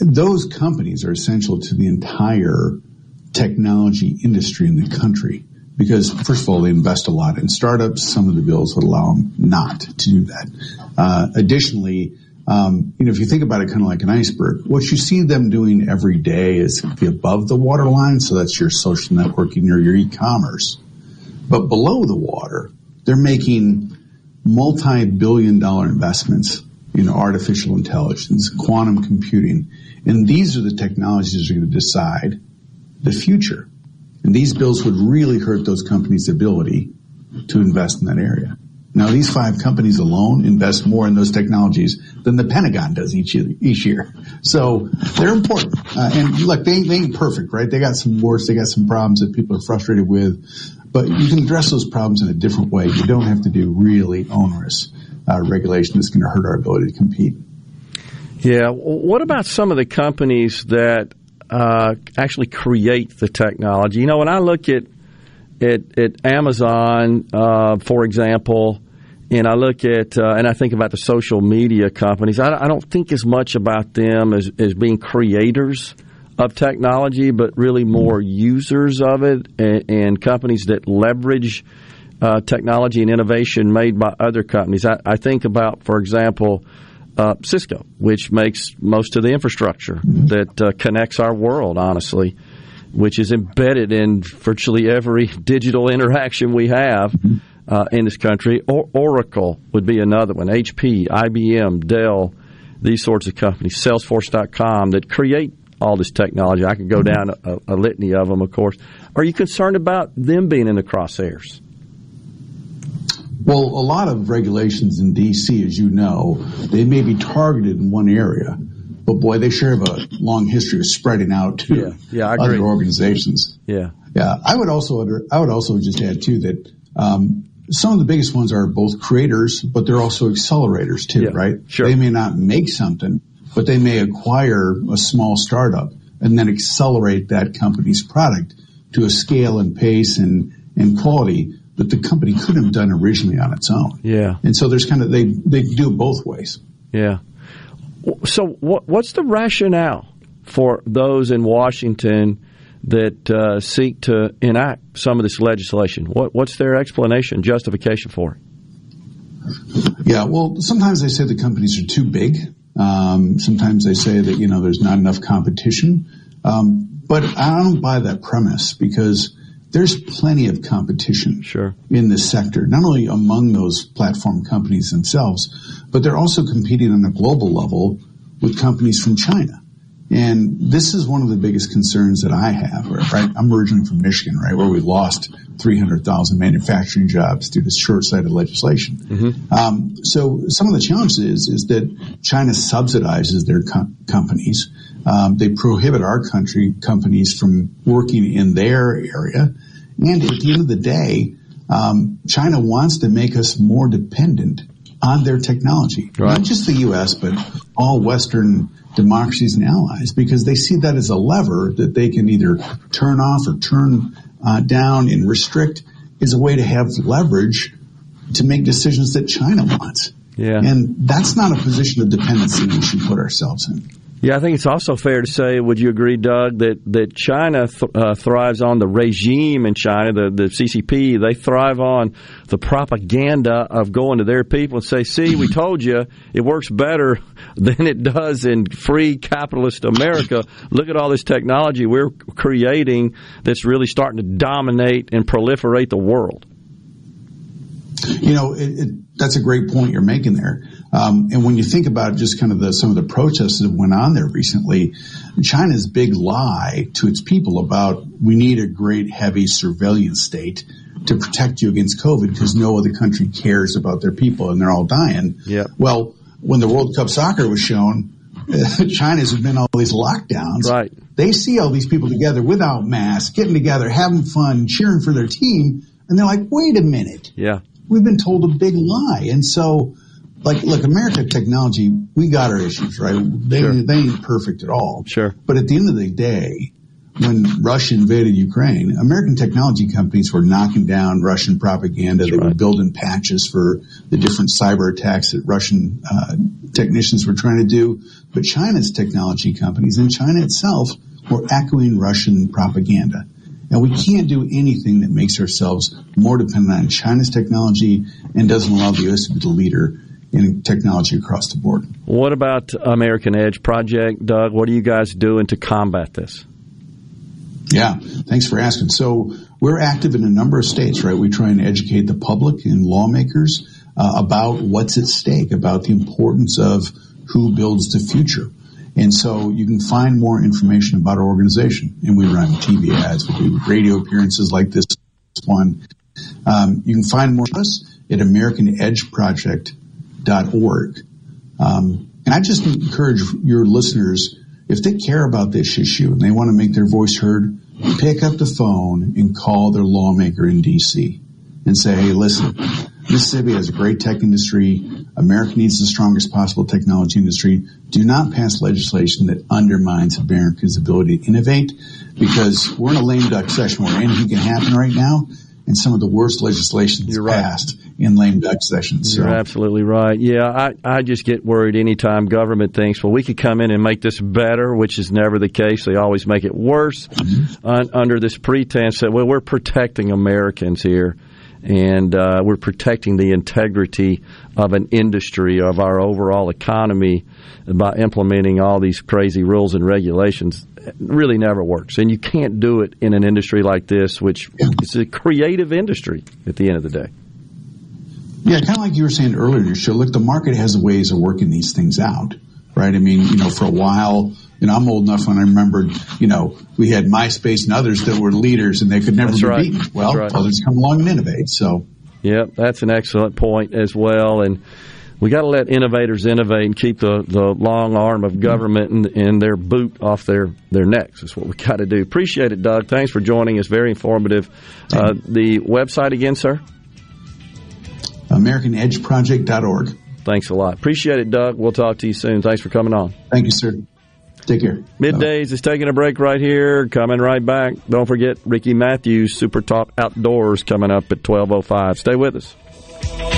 Those companies are essential to the entire technology industry in the country because first of all, they invest a lot in startups. Some of the bills would allow them not to do that. Uh, additionally, um, you know, if you think about it kind of like an iceberg, what you see them doing every day is the above the water line. So that's your social networking or your e-commerce. But below the water, they're making multi-billion dollar investments in artificial intelligence, quantum computing. And these are the technologies that are going to decide the future. And these bills would really hurt those companies' ability to invest in that area. Now, these five companies alone invest more in those technologies than the Pentagon does each year. Each year. So they're important. Uh, and look, they, they ain't perfect, right? They got some warts, they got some problems that people are frustrated with, but you can address those problems in a different way. You don't have to do really onerous uh, regulation that's going to hurt our ability to compete. Yeah. What about some of the companies that uh, actually create the technology? You know, when I look at at, at Amazon, uh, for example, and I look at uh, and I think about the social media companies. I, I, don't think as much about them as, as being creators of technology, but really more users of it and, and companies that leverage uh, technology and innovation made by other companies. I, I think about, for example, uh, Cisco, which makes most of the infrastructure that uh, connects our world, honestly, which is embedded in virtually every digital interaction we have uh, in this country. Or- Oracle would be another one, HP, IBM, Dell, these sorts of companies, Salesforce.com that create all this technology. I could go down a, a litany of them, of course. Are you concerned about them being in the crosshairs? Well, a lot of regulations in D.C., as you know, they may be targeted in one area, but boy, they sure have a long history of spreading out to yeah, yeah, other organizations. Yeah, yeah. I would also I would also just add too that um, some of the biggest ones are both creators, but they're also accelerators too, yeah, right? Sure. They may not make something, but they may acquire a small startup and then accelerate that company's product to a scale and pace and, and quality that the company couldn't have done originally on its own. Yeah. And so there's kind of they they do it both ways. Yeah. So what what's the rationale for those in Washington that uh, seek to enact some of this legislation? What what's their explanation, justification for it? Yeah. Well, sometimes they say the companies are too big. Um, sometimes they say that you know there's not enough competition. Um, but I don't buy that premise because there's plenty of competition sure. in this sector, not only among those platform companies themselves, but they're also competing on a global level with companies from China. And this is one of the biggest concerns that I have, right? I'm originally from Michigan, right, where we lost 300,000 manufacturing jobs due to short-sighted legislation. Mm-hmm. Um, so some of the challenges is, is that China subsidizes their com- companies. Um, they prohibit our country companies from working in their area. And at the end of the day, um, China wants to make us more dependent on their technology. Right. Not just the U.S., but all Western democracies and allies, because they see that as a lever that they can either turn off or turn uh, down and restrict is a way to have leverage to make decisions that China wants. Yeah. And that's not a position of dependency we should put ourselves in. Yeah, I think it's also fair to say, would you agree, Doug, that, that China th- uh, thrives on the regime in China, the, the CCP, they thrive on the propaganda of going to their people and say, see, we told you it works better than it does in free capitalist America. Look at all this technology we're creating that's really starting to dominate and proliferate the world. You know, it, it, that's a great point you're making there. Um, and when you think about just kind of the, some of the protests that went on there recently, China's big lie to its people about we need a great heavy surveillance state to protect you against COVID because no other country cares about their people and they're all dying. Yeah. Well, when the World Cup soccer was shown, China's been all these lockdowns. Right. They see all these people together without masks, getting together, having fun, cheering for their team, and they're like, "Wait a minute." Yeah. We've been told a big lie, and so like look, America technology, we got our issues, right? They sure. they ain't perfect at all. Sure. But at the end of the day, when Russia invaded Ukraine, American technology companies were knocking down Russian propaganda. That's they right. were building patches for the different cyber attacks that Russian uh, technicians were trying to do. But China's technology companies and China itself were echoing Russian propaganda. And we can't do anything that makes ourselves more dependent on China's technology and doesn't allow the U.S. to be the leader in technology across the board. What about American Edge Project, Doug? What are you guys doing to combat this? Yeah, thanks for asking. So we're active in a number of states, right? We try and educate the public and lawmakers uh, about what's at stake, about the importance of who builds the future. And so you can find more information about our organization. And we run TV ads, we do radio appearances like this one. Um, you can find more of us at AmericanEdgeProject.org. Um, and I just encourage your listeners, if they care about this issue and they want to make their voice heard, pick up the phone and call their lawmaker in DC and say, hey, listen, Mississippi has a great tech industry. America needs the strongest possible technology industry. Do not pass legislation that undermines America's ability to innovate because we're in a lame duck session where anything can happen right now. And some of the worst legislation that's right. passed in lame duck sessions. You're absolutely right. Yeah, I, I just get worried anytime government thinks, well, we could come in and make this better, which is never the case. They always make it worse mm-hmm. un, under this pretense that, well, we're protecting Americans here and uh, we're protecting the integrity of an industry of our overall economy by implementing all these crazy rules and regulations. It really never works. And you can't do it in an industry like this which is a creative industry at the end of the day. Yeah kind of like you were saying earlier in your show look the market has ways of working these things out right? I mean you know for a while you know, I'm old enough when I remembered, you know, we had MySpace and others that were leaders and they could never that's be right. beaten. Well, right. others come along and innovate. So, yep, that's an excellent point as well. And we got to let innovators innovate and keep the, the long arm of government and, and their boot off their, their necks. That's what we got to do. Appreciate it, Doug. Thanks for joining us. Very informative. Uh, the website again, sir? AmericanEdgeProject.org. Thanks a lot. Appreciate it, Doug. We'll talk to you soon. Thanks for coming on. Thank you, sir. Take care. Middays is taking a break right here. Coming right back. Don't forget Ricky Matthews Super Talk Outdoors coming up at 12:05. Stay with us.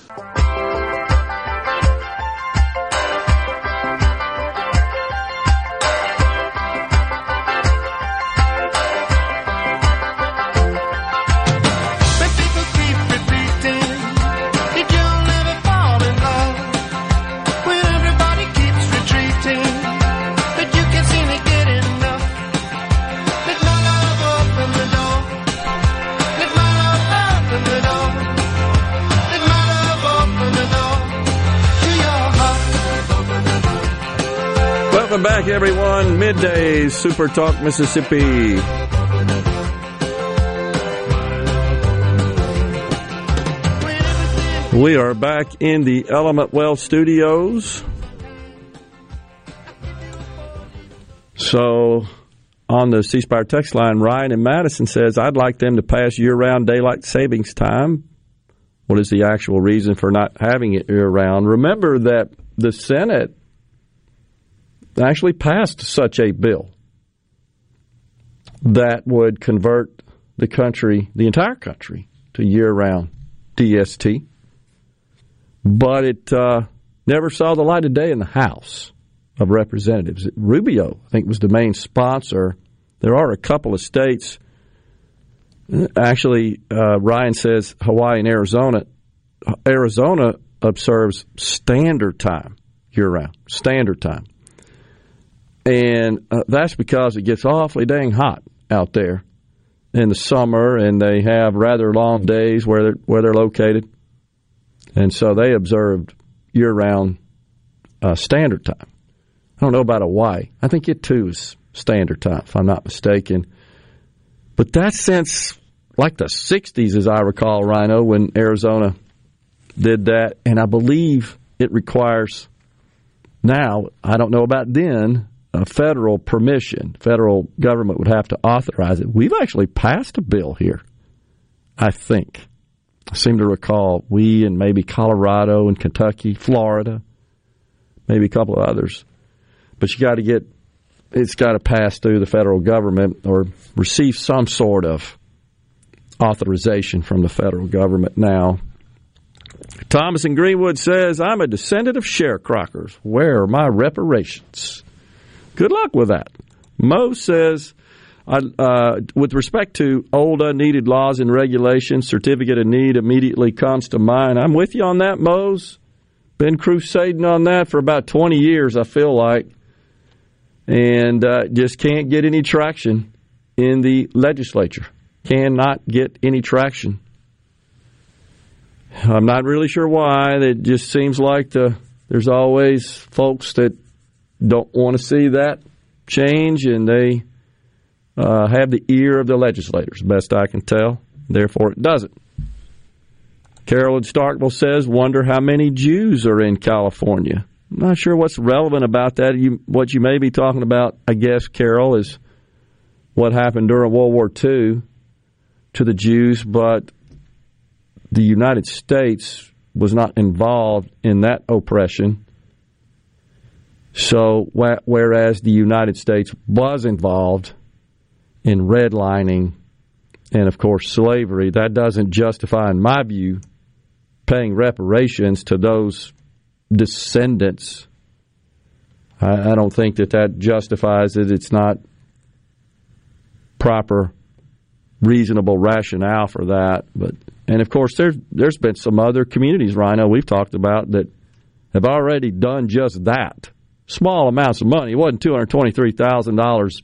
Welcome back, everyone. Midday Super Talk Mississippi. We are back in the Element Wealth studios. So, on the C Spire text line, Ryan in Madison says, I'd like them to pass year round daylight savings time. What is the actual reason for not having it year round? Remember that the Senate actually passed such a bill that would convert the country, the entire country, to year round DST. But it uh, never saw the light of day in the House of Representatives. Rubio, I think, was the main sponsor. There are a couple of states. Actually, uh, Ryan says Hawaii and Arizona. Arizona observes standard time year round, standard time and uh, that's because it gets awfully dang hot out there in the summer, and they have rather long days where they're, where they're located, and so they observed year-round uh, standard time. I don't know about Hawaii. I think it too is standard time, if I'm not mistaken. But that's since like the 60s, as I recall, Rhino, when Arizona did that, and I believe it requires now. I don't know about then federal permission. Federal government would have to authorize it. We've actually passed a bill here, I think. I seem to recall we and maybe Colorado and Kentucky, Florida, maybe a couple of others but you got to get it's got to pass through the federal government or receive some sort of authorization from the federal government now. Thomas in Greenwood says, I'm a descendant of sharecroppers. Where are my reparations? Good luck with that. Mo says, uh, with respect to old unneeded laws and regulations, certificate of need immediately comes to mind. I'm with you on that, Mose. Been crusading on that for about 20 years, I feel like and uh, just can't get any traction in the legislature. Cannot get any traction. I'm not really sure why. It just seems like the, there's always folks that don't want to see that change, and they uh, have the ear of the legislators, best I can tell. Therefore, it doesn't. Carolyn Starkville says, "Wonder how many Jews are in California." I'm not sure what's relevant about that. You, what you may be talking about, I guess, Carol, is what happened during World War II to the Jews, but the United States was not involved in that oppression. So, whereas the United States was involved in redlining and, of course, slavery, that doesn't justify, in my view, paying reparations to those descendants. I, I don't think that that justifies it. It's not proper, reasonable rationale for that. But and of course, there's there's been some other communities, Rhino, we've talked about that have already done just that. Small amounts of money. It wasn't two hundred twenty three thousand dollars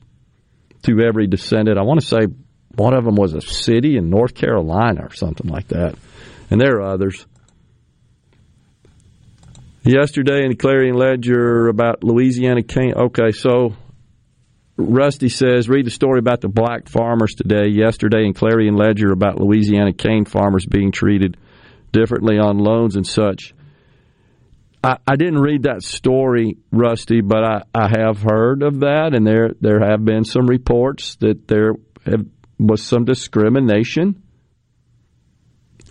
to every descendant. I want to say one of them was a city in North Carolina or something like that. And there are others yesterday in the Clarion Ledger about Louisiana cane. Okay, so Rusty says, read the story about the black farmers today. Yesterday in Clarion Ledger about Louisiana cane farmers being treated differently on loans and such. I, I didn't read that story, Rusty, but I, I have heard of that, and there there have been some reports that there have, was some discrimination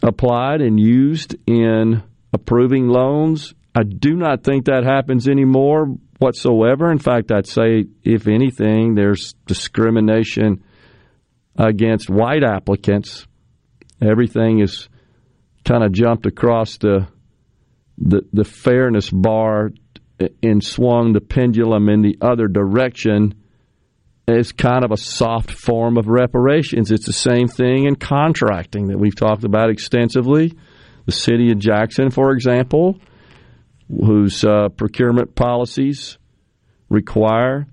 applied and used in approving loans I do not think that happens anymore whatsoever. In fact, I'd say, if anything, there's discrimination against white applicants. Everything is kind of jumped across the the, the fairness bar and swung the pendulum in the other direction as kind of a soft form of reparations. It's the same thing in contracting that we've talked about extensively. The city of Jackson, for example, whose uh, procurement policies require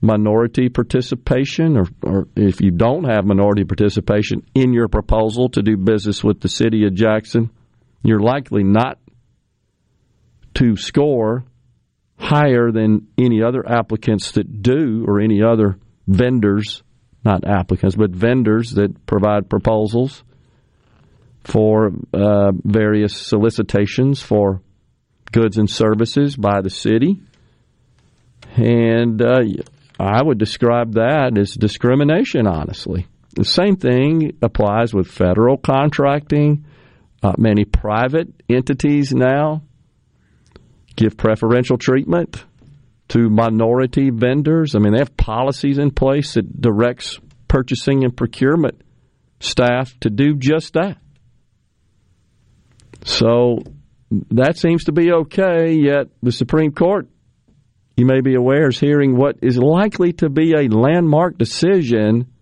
minority participation, or, or if you don't have minority participation in your proposal to do business with the city of Jackson, you're likely not to score higher than any other applicants that do, or any other vendors, not applicants, but vendors that provide proposals for uh, various solicitations for goods and services by the city. And uh, I would describe that as discrimination, honestly. The same thing applies with federal contracting. Uh, many private entities now give preferential treatment to minority vendors. I mean, they have policies in place that directs purchasing and procurement staff to do just that. So that seems to be okay, yet the Supreme Court, you may be aware, is hearing what is likely to be a landmark decision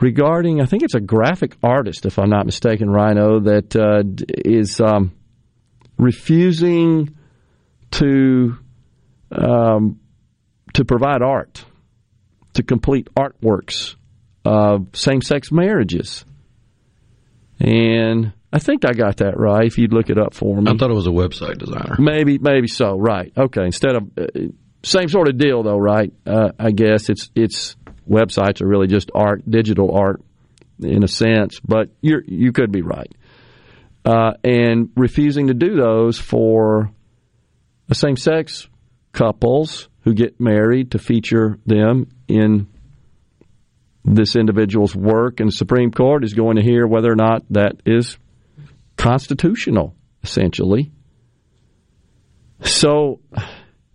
regarding, I think it's a graphic artist, if I'm not mistaken, Rhino, that uh, is um, refusing to um, to provide art, to complete artworks of same sex marriages. And I think I got that right. If you'd look it up for me, I thought it was a website designer. Maybe, maybe so. Right. Okay. Instead of uh, same sort of deal, though. Right. Uh, I guess it's it's websites are really just art, digital art, in a sense. But you you could be right. Uh, and refusing to do those for same sex couples who get married to feature them in this individual's work, and the Supreme Court is going to hear whether or not that is constitutional, essentially. So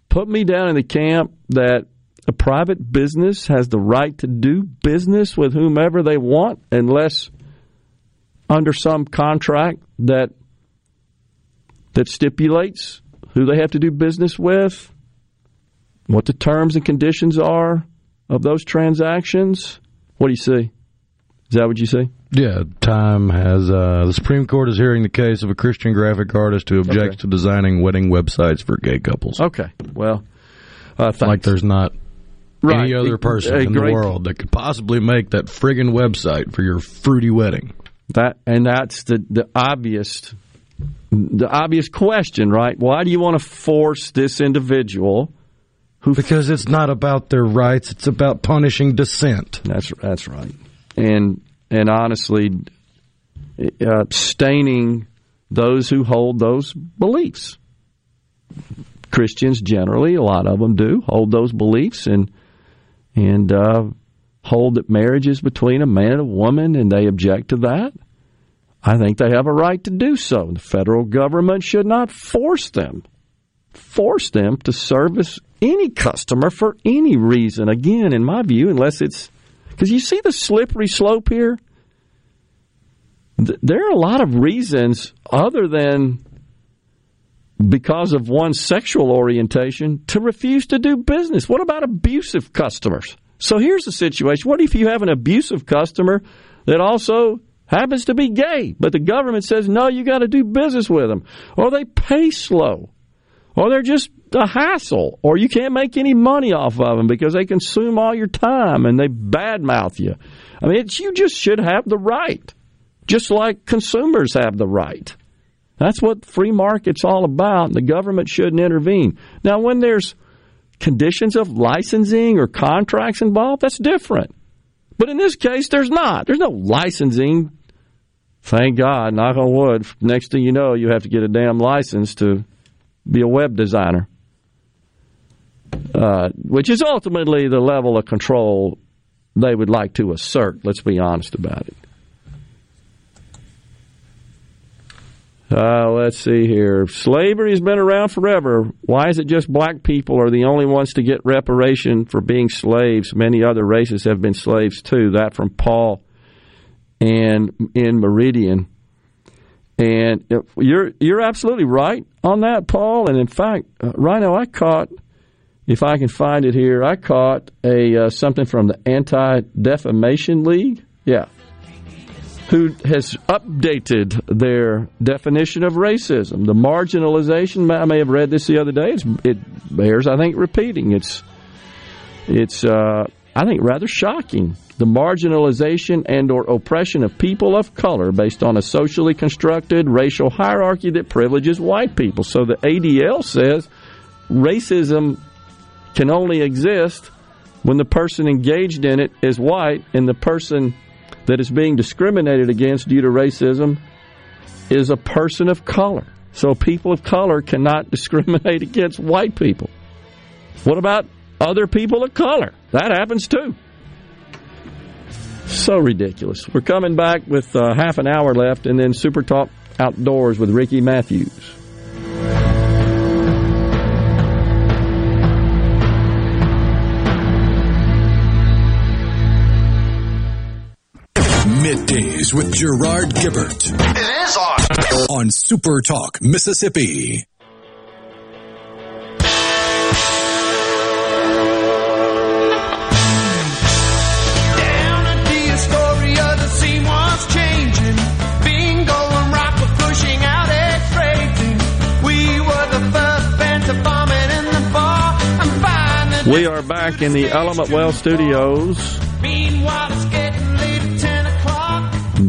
put me down in the camp that a private business has the right to do business with whomever they want unless under some contract that that stipulates who they have to do business with, what the terms and conditions are of those transactions. What do you see? Is that what you see? Yeah, Time has uh, the Supreme Court is hearing the case of a Christian graphic artist who objects Okay. to designing wedding websites for gay couples. Okay. Well, uh, thanks. Like there's not Right. any other person a in the world that could possibly make that friggin' website for your fruity wedding. That and that's the the obvious the obvious question, right? Why do you want to force this individual? Who Because it's not about their rights; it's about punishing dissent. That's that's right. And and honestly, uh, staining those who hold those beliefs. Christians generally, a lot of them do hold those beliefs and and uh, hold that marriage is between a man and a woman, and they object to that. I think they have a right to do so. The federal government should not force them force them to service any customer for any reason. Again, in my view, unless it's because you see the slippery slope here. Th- There are a lot of reasons other than because of one's sexual orientation to refuse to do business. What about abusive customers? So here's the situation. What if you have an abusive customer that also happens to be gay, but the government says, no, you got to do business with them, or they pay slow, or they're just a hassle, or you can't make any money off of them because they consume all your time and they badmouth you. I mean, you just should have the right, just like consumers have the right. That's what free market's all about. The government shouldn't intervene. Now, when there's conditions of licensing or contracts involved, that's different. But in this case, there's not. There's no licensing. Thank God, knock on wood. Next thing you know, you have to get a damn license to be a web designer, uh, which is ultimately the level of control they would like to assert. Let's be honest about it. Uh, let's see here. Slavery has been around forever. Why is it just black people are the only ones to get reparation for being slaves? Many other races have been slaves too. That from Paul and in Meridian. And you're you're absolutely right on that, Paul. And in fact, uh, Rhino, I caught, if I can find it here, I caught a uh, something from the Anti Defamation League. Yeah, who has updated their definition of racism. The marginalization. I may have read this the other day. It's, it bears, I think, repeating. It's it's uh, I think rather shocking. The marginalization and or oppression of people of color based on a socially constructed racial hierarchy that privileges white people. So the ADL says racism can only exist when the person engaged in it is white and the person that is being discriminated against due to racism is a person of color. So people of color cannot discriminate against white people. What about other people of color? That happens too. So ridiculous. We're coming back with uh, half an hour left and then Super Talk Outdoors with Ricky Matthews. Middays with Gerard Gibert. It is on. On Super Talk, Mississippi. Down at the the scene was changing. Bingo and rock were pushing out X-rating. We were the first band to bomb it in the bar and find the We are back in the Element Wealth studios.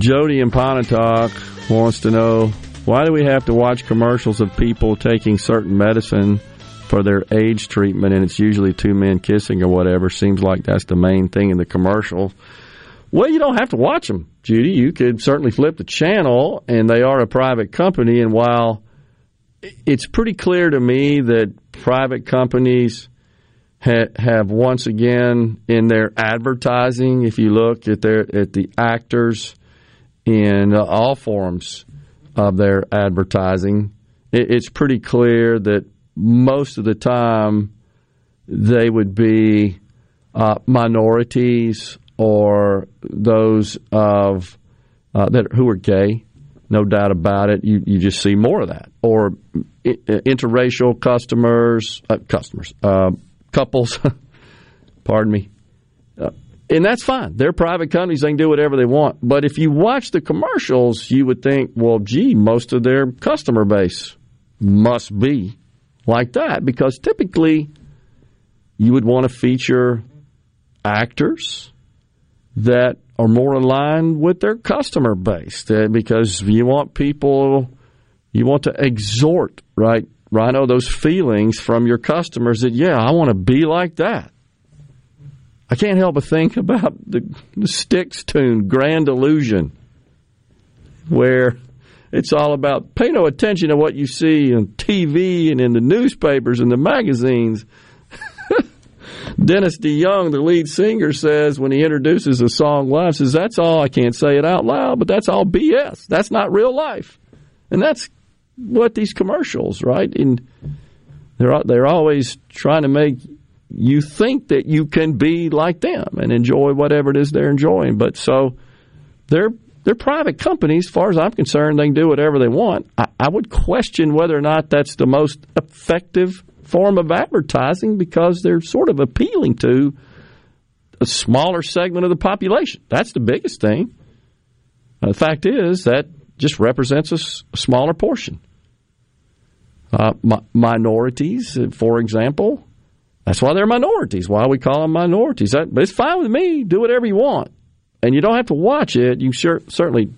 Jody in Pontotoc wants to know why do we have to watch commercials of people taking certain medicine for their AIDS treatment and it's usually two men kissing or whatever. Seems like that's the main thing in the commercial. Well, you don't have to watch them, Judy. You could certainly flip the channel, and they are a private company. And while it's pretty clear to me that private companies ha- have once again in their advertising, if you look at their at the actors in uh, all forms of their advertising, it's pretty clear that most of the time they would be uh, minorities or those of uh, that who are gay. No doubt about it. You you just see more of that, or interracial customers, uh, customers, uh, couples. pardon me. And that's fine. They're private companies; they can do whatever they want. But if you watch the commercials, you would think, well, gee, most of their customer base must be like that because typically you would want to feature actors that are more aligned with their customer base because you want people, you want to exhort, right, Rhino, those feelings from your customers that, yeah, I want to be like that. I can't help but think about the, the Styx tune, Grand Illusion, where it's all about pay no attention to what you see on TV and in the newspapers and the magazines. Dennis DeYoung, the lead singer, says when he introduces a song live, says, That's all, I can't say it out loud, but that's all BS. That's not real life. And that's what these commercials, right? And they're, they're always trying to make you think that you can be like them and enjoy whatever it is they're enjoying. But so they're they're private companies. As far as I'm concerned, they can do whatever they want. I, I would question whether or not that's the most effective form of advertising because they're sort of appealing to a smaller segment of the population. That's the biggest thing. Uh, the fact is that just represents a, s- a smaller portion. Uh, mi- minorities, uh, for example, that's why they're minorities. Why we call them minorities. That, but it's fine with me. Do whatever you want and you don't have to watch it. You sure, certainly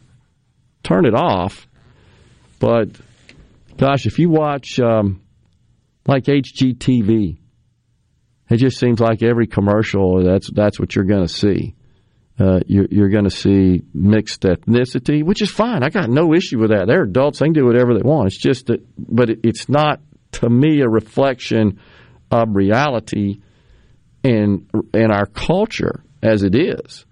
turn it off. But gosh, if you watch um, like HGTV, it just seems like every commercial that's that's what you're going to see. Uh, you're, you're going to see mixed ethnicity, which is fine. I got no issue with that. They're adults; they can do whatever they want. It's just that, but it, it's not to me a reflection of reality in in our culture as it is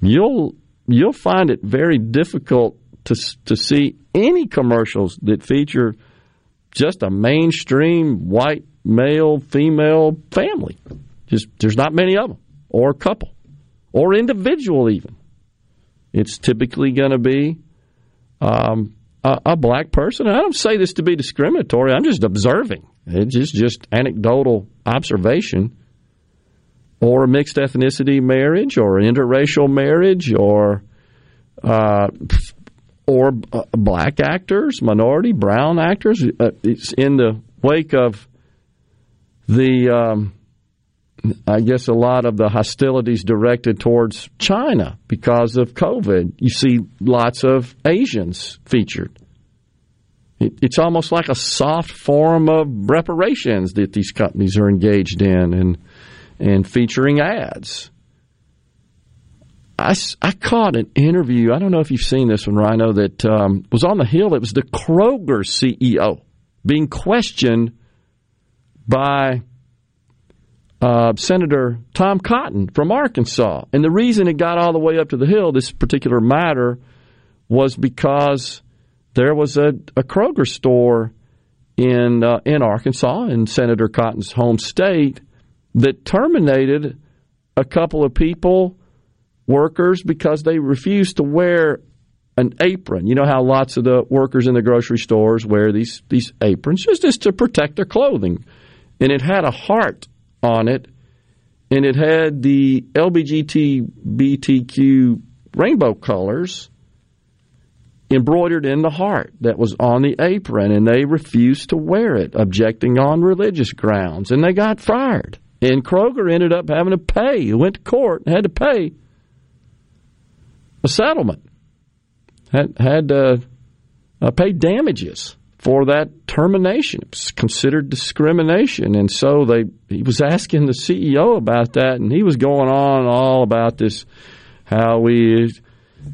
you'll you'll find it very difficult to to see any commercials that feature just a mainstream white male female family. Just there's not many of them, or a couple, or individual even. It's typically going to be um, a, a, black person. I don't say this to be discriminatory. I'm just observing. It's just just anecdotal observation or a mixed ethnicity marriage or interracial marriage or uh, or uh, black actors, minority, brown actors. Uh, it's in the wake of the, um, I guess, a lot of the hostilities directed towards China because of COVID. You see lots of Asians featured. It, it's almost like a soft form of reparations that these companies are engaged in, and and featuring ads. I, I caught an interview. I don't know if you've seen this one, Rhino, that um, was on the Hill. It was the Kroger CEO being questioned by uh, Senator Tom Cotton from Arkansas. And the reason it got all the way up to the Hill, this particular matter, was because there was a, a Kroger store in uh, in Arkansas, in Senator Cotton's home state, that terminated a couple of people, workers, because they refused to wear an apron. You know how lots of the workers in the grocery stores wear these these aprons just, just to protect their clothing. And it had a heart on it, and it had the LBGTBTQ rainbow colors embroidered in the heart that was on the apron, and they refused to wear it, objecting on religious grounds, and they got fired. And Kroger ended up having to pay. He went to court and had to pay a settlement. Had had to uh, pay damages for that termination. It was considered discrimination, and so they he was asking the CEO about that, and he was going on all about this how we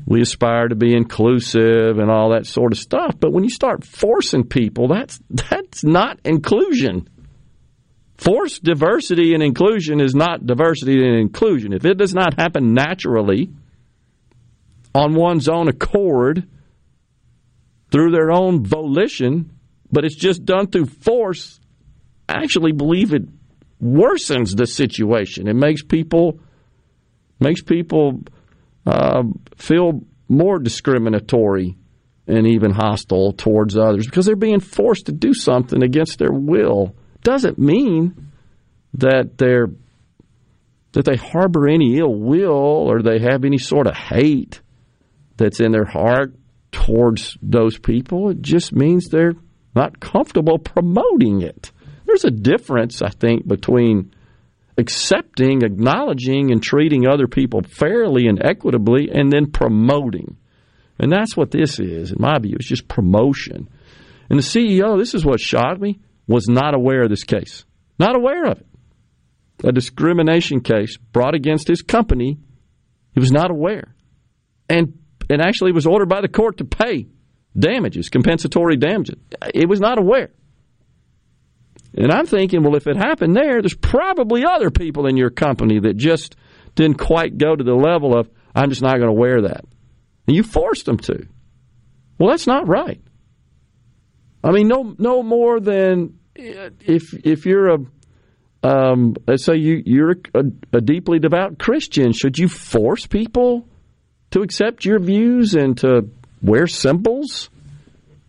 we aspire to be inclusive and all that sort of stuff. But when you start forcing people, that's that's not inclusion. Forced diversity and inclusion is not diversity and inclusion. If it does not happen naturally on one's own accord through their own volition, but it's just done through force, I actually believe it worsens the situation. It makes people makes people uh, feel more discriminatory and even hostile towards others because they're being forced to do something against their will. Doesn't mean that they're that they harbor any ill will or they have any sort of hate that's in their heart towards those people. It just means they're not comfortable promoting it. There's a difference, I think, between accepting, acknowledging, and treating other people fairly and equitably, and then promoting. And that's what this is, in my view. It's just promotion. And the CEO, this is what shocked me, was not aware of this case. Not aware of it. A discrimination case brought against his company. He was not aware. And and actually was ordered by the court to pay damages, compensatory damages. It was not aware. And I'm thinking, well, if it happened there, there's probably other people in your company that just didn't quite go to the level of, I'm just not going to wear that. And you forced them to. Well, that's not right. I mean, no, no more than if if you're a, um, let's say you you're a, a deeply devout Christian, should you force people to accept your views and to wear symbols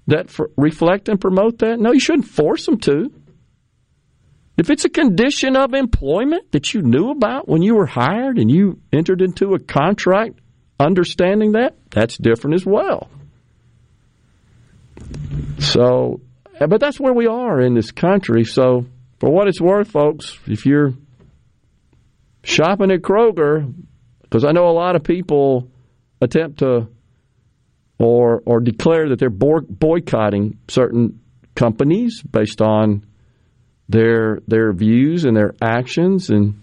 that reflect and promote that? No, you shouldn't force them to. If it's a condition of employment that you knew about when you were hired and you entered into a contract understanding that, that's different as well. So, eh, but that's where we are in this country. So, for what it's worth, folks, if you're shopping at Kroger, because I know a lot of people attempt to or or declare that they're boycotting certain companies based on their their views and their actions. And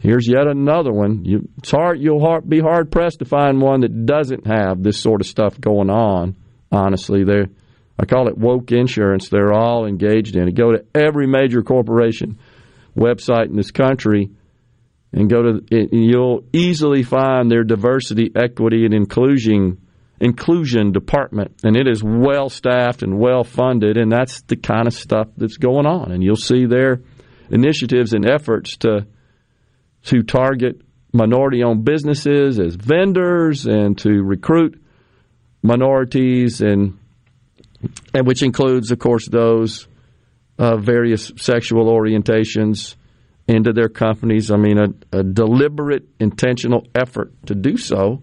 here's yet another one. You, it's hard. You'll hard, be hard pressed to find one that doesn't have this sort of stuff going on. Honestly, they I call it woke insurance. They're all engaged in it. Go to every major corporation website in this country and go to it, you'll easily find their diversity, equity, and inclusion inclusion department, and it is well staffed and well funded, and that's the kind of stuff that's going on. And you'll see their initiatives and efforts to to target minority owned businesses as vendors and to recruit minorities and and which includes of course those uh, various sexual orientations into their companies. I mean, a, a deliberate, intentional effort to do so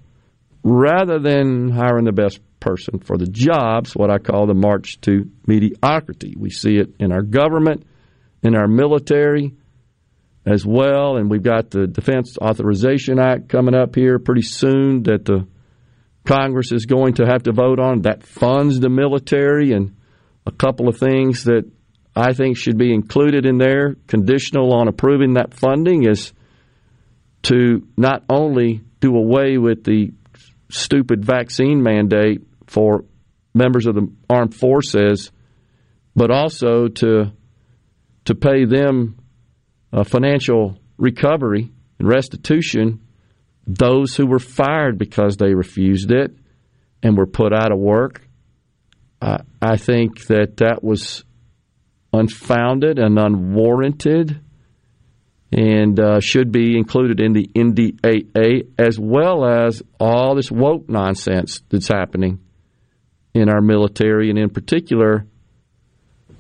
rather than hiring the best person for the jobs, what I call the march to mediocrity. We see it in our government, in our military as well, and we've got the Defense Authorization Act coming up here pretty soon that the Congress is going to have to vote on that funds the military and a couple of things that I think should be included in there, conditional on approving that funding, is to not only do away with the stupid vaccine mandate for members of the armed forces, but also to to pay them a financial recovery and restitution those who were fired because they refused it and were put out of work. I, I think that that was unfounded and unwarranted and uh, should be included in the NDAA as well as all this woke nonsense that's happening in our military and in particular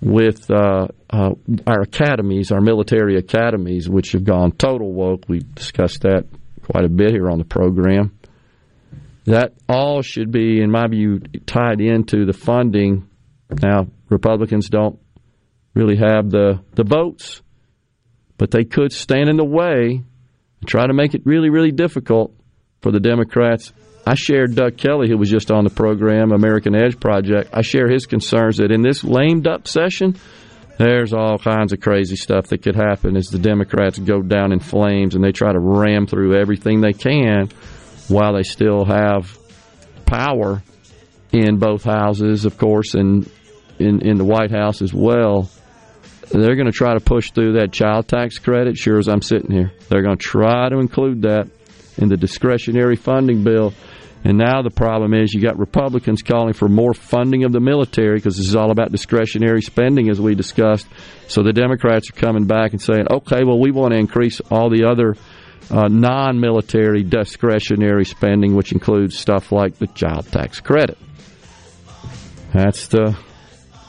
with uh, uh, our academies, our military academies, which have gone total woke. We've discussed that quite a bit here on the program. That all should be, in my view, tied into the funding. Now, Republicans don't really have the, the votes, but they could stand in the way and try to make it really, really difficult for the Democrats. I shared Doug Kelly, who was just on the program, American Edge Project. I share his concerns that in this lame duck session, there's all kinds of crazy stuff that could happen as the Democrats go down in flames and they try to ram through everything they can while they still have power in both houses, of course, and in, in the White House as well they're going to try to push through that child tax credit, sure as I'm sitting here. They're going to try to include that in the discretionary funding bill. And now the problem is you got Republicans calling for more funding of the military because this is all about discretionary spending, as we discussed. So the Democrats are coming back and saying, okay, well, we want to increase all the other uh, non military discretionary spending, which includes stuff like the child tax credit. That's the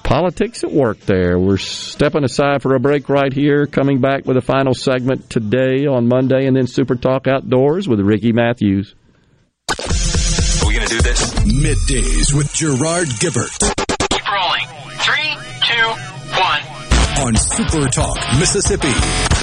politics at work there. We're stepping aside for a break right here, coming back with a final segment today on Monday, and then Super Talk Outdoors with Ricky Matthews. Are we going to do this? Middays with Gerard Gibert. Keep rolling. Three, two, one. On Super Talk, Mississippi.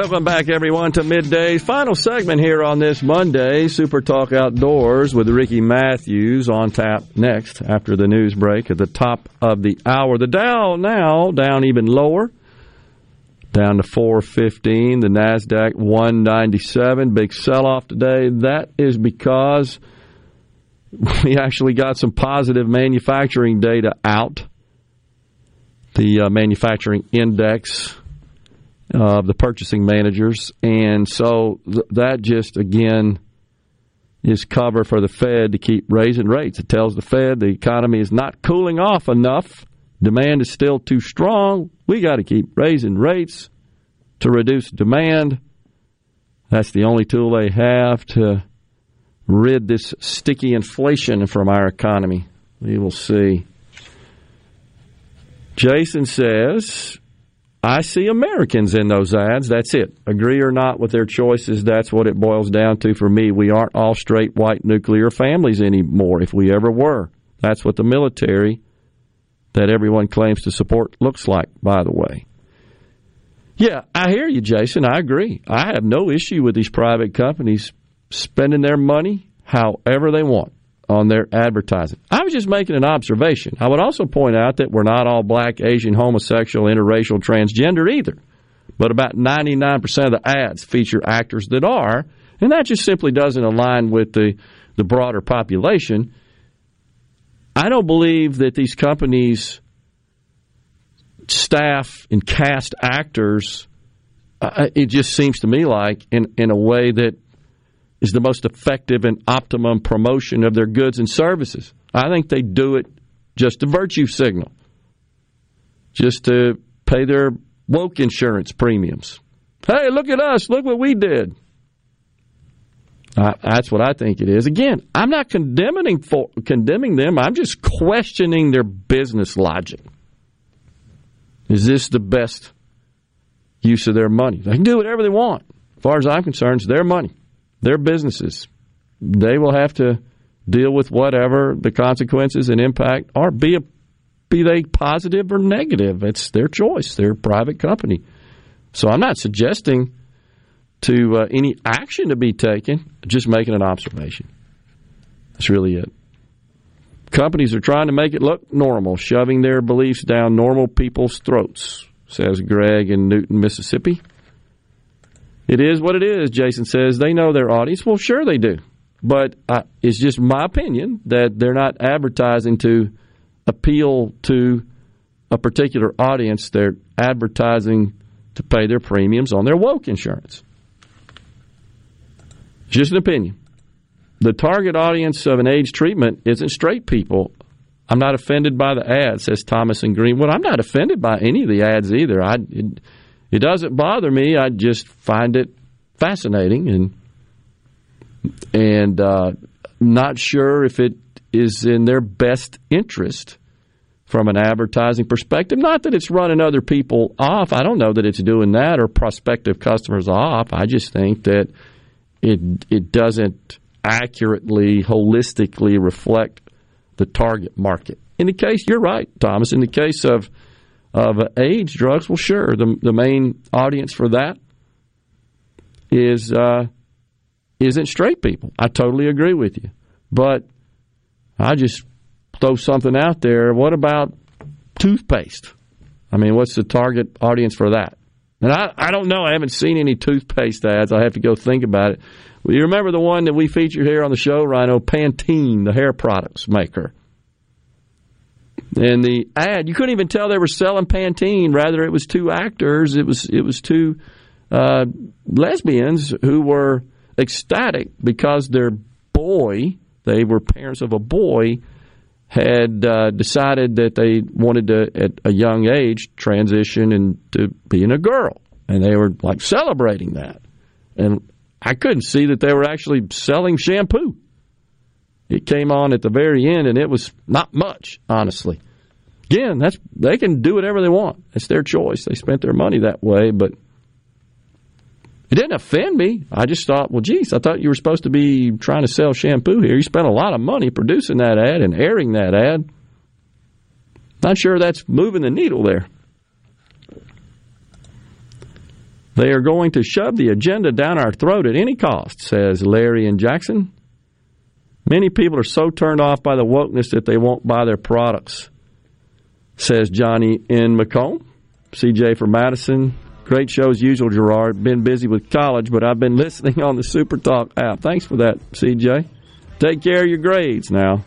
Welcome back, everyone, to Midday. Final segment here on this Monday, Super Talk Outdoors with Ricky Matthews on tap next after the news break at the top of the hour. The Dow now down even lower, down to 415. The NASDAQ 197. Big sell off today. That is because we actually got some positive manufacturing data out. The uh, manufacturing index of the purchasing managers. And so th- that just, again, is cover for the Fed to keep raising rates. It tells the Fed the economy is not cooling off enough. Demand is still too strong. We got to keep raising rates to reduce demand. That's the only tool they have to rid this sticky inflation from our economy. We will see. Jason says I see Americans in those ads. That's it. Agree or not with their choices, that's what it boils down to for me. We aren't all straight white nuclear families anymore, if we ever were. That's what the military that everyone claims to support looks like, by the way. Yeah, I hear you, Jason. I agree. I have no issue with these private companies spending their money however they want on their advertising. I was just making an observation. I would also point out that we're not all black, Asian, homosexual, interracial, transgender either. But about 99% of the ads feature actors that are, and that just simply doesn't align with the, the broader population. I don't believe that these companies staff and cast actors. Uh, it just seems to me like in in a way that is the most effective and optimum promotion of their goods and services. I think they do it just a virtue signal, just to pay their woke insurance premiums. Hey, look at us! Look what we did. that's what I think it is. Again, I'm not condemning for, condemning them. I'm just questioning their business logic. Is this the best use of their money? They can do whatever they want. As far as I'm concerned, it's their money their businesses. They will have to deal with whatever the consequences and impact are, be, a, be they positive or negative. It's their choice. They're a private company. So I'm not suggesting to uh, any action to be taken, just making an observation. That's really it. Companies are trying to make it look normal, shoving their beliefs down normal people's throats, says Greg in Newton, Mississippi. It is what it is, Jason says. They know their audience. Well, sure they do. But uh, it's just my opinion that they're not advertising to appeal to a particular audience. They're advertising to pay their premiums on their woke insurance. It's Just an opinion. The target audience of an AIDS treatment isn't straight people. I'm not offended by the ads, says Thomas and Greenwood. I'm not offended by any of the ads either. I. It, it doesn't bother me. I just find it fascinating and and uh, not sure if it is in their best interest from an advertising perspective. Not that it's running other people off. I don't know that it's doing that or prospective customers off. I just think that it it doesn't accurately, holistically reflect the target market. In the case, you're right, Thomas. In the case of of AIDS drugs, well, sure, the the main audience for that is uh, isn't straight people. I totally agree with you, but I just throw something out there. What about toothpaste? I mean, what's the target audience for that? And I, I don't know. I haven't seen any toothpaste ads. I have to go think about it. Well, you remember the one that we featured here on the show, Rhino? Pantene, the hair products maker. And the ad, you couldn't even tell they were selling Pantene. Rather, it was two actors. It was it was two uh, lesbians who were ecstatic because their boy, they were parents of a boy, had uh, decided that they wanted to, at a young age, transition into being a girl, and they were like celebrating that. And I couldn't see that they were actually selling shampoo. It came on at the very end, and it was not much, honestly. Again, that's they can do whatever they want. It's their choice. They spent their money that way, but it didn't offend me. I just thought, well, geez, I thought you were supposed to be trying to sell shampoo here. You spent a lot of money producing that ad and airing that ad. Not sure that's moving the needle there. They are going to shove the agenda down our throat at any cost, says Larry and Jackson. Many people are so turned off by the wokeness that they won't buy their products, says Johnny N. McComb. CJ for Madison. Great show as usual, Gerard. Been busy with college, but I've been listening on the Super Talk app. Thanks for that, CJ. Take care of your grades now.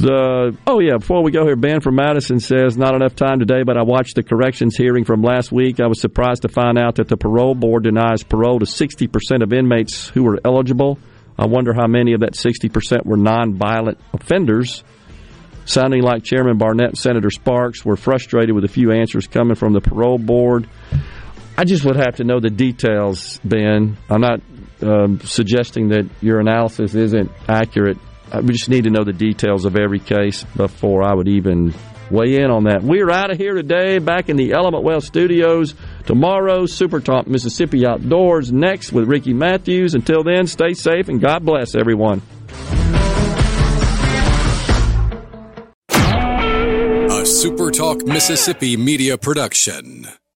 Oh yeah, before we go here, Ben from Madison says not enough time today, but I watched the corrections hearing from last week. I was surprised to find out that the parole board denies parole to 60% of inmates who were eligible. I wonder how many of that 60% were nonviolent offenders. Sounding like Chairman Barnett and Senator Sparks were frustrated with a few answers coming from the parole board. I just would have to know the details, Ben. I'm not um, suggesting that your analysis isn't accurate we just need to know the details of every case before I would even weigh in on that. We're out of here today, back in the Element Wealth studios. Tomorrow, Super Talk Mississippi Outdoors next with Ricky Matthews. Until then, stay safe and God bless everyone. A Super Talk Mississippi media production.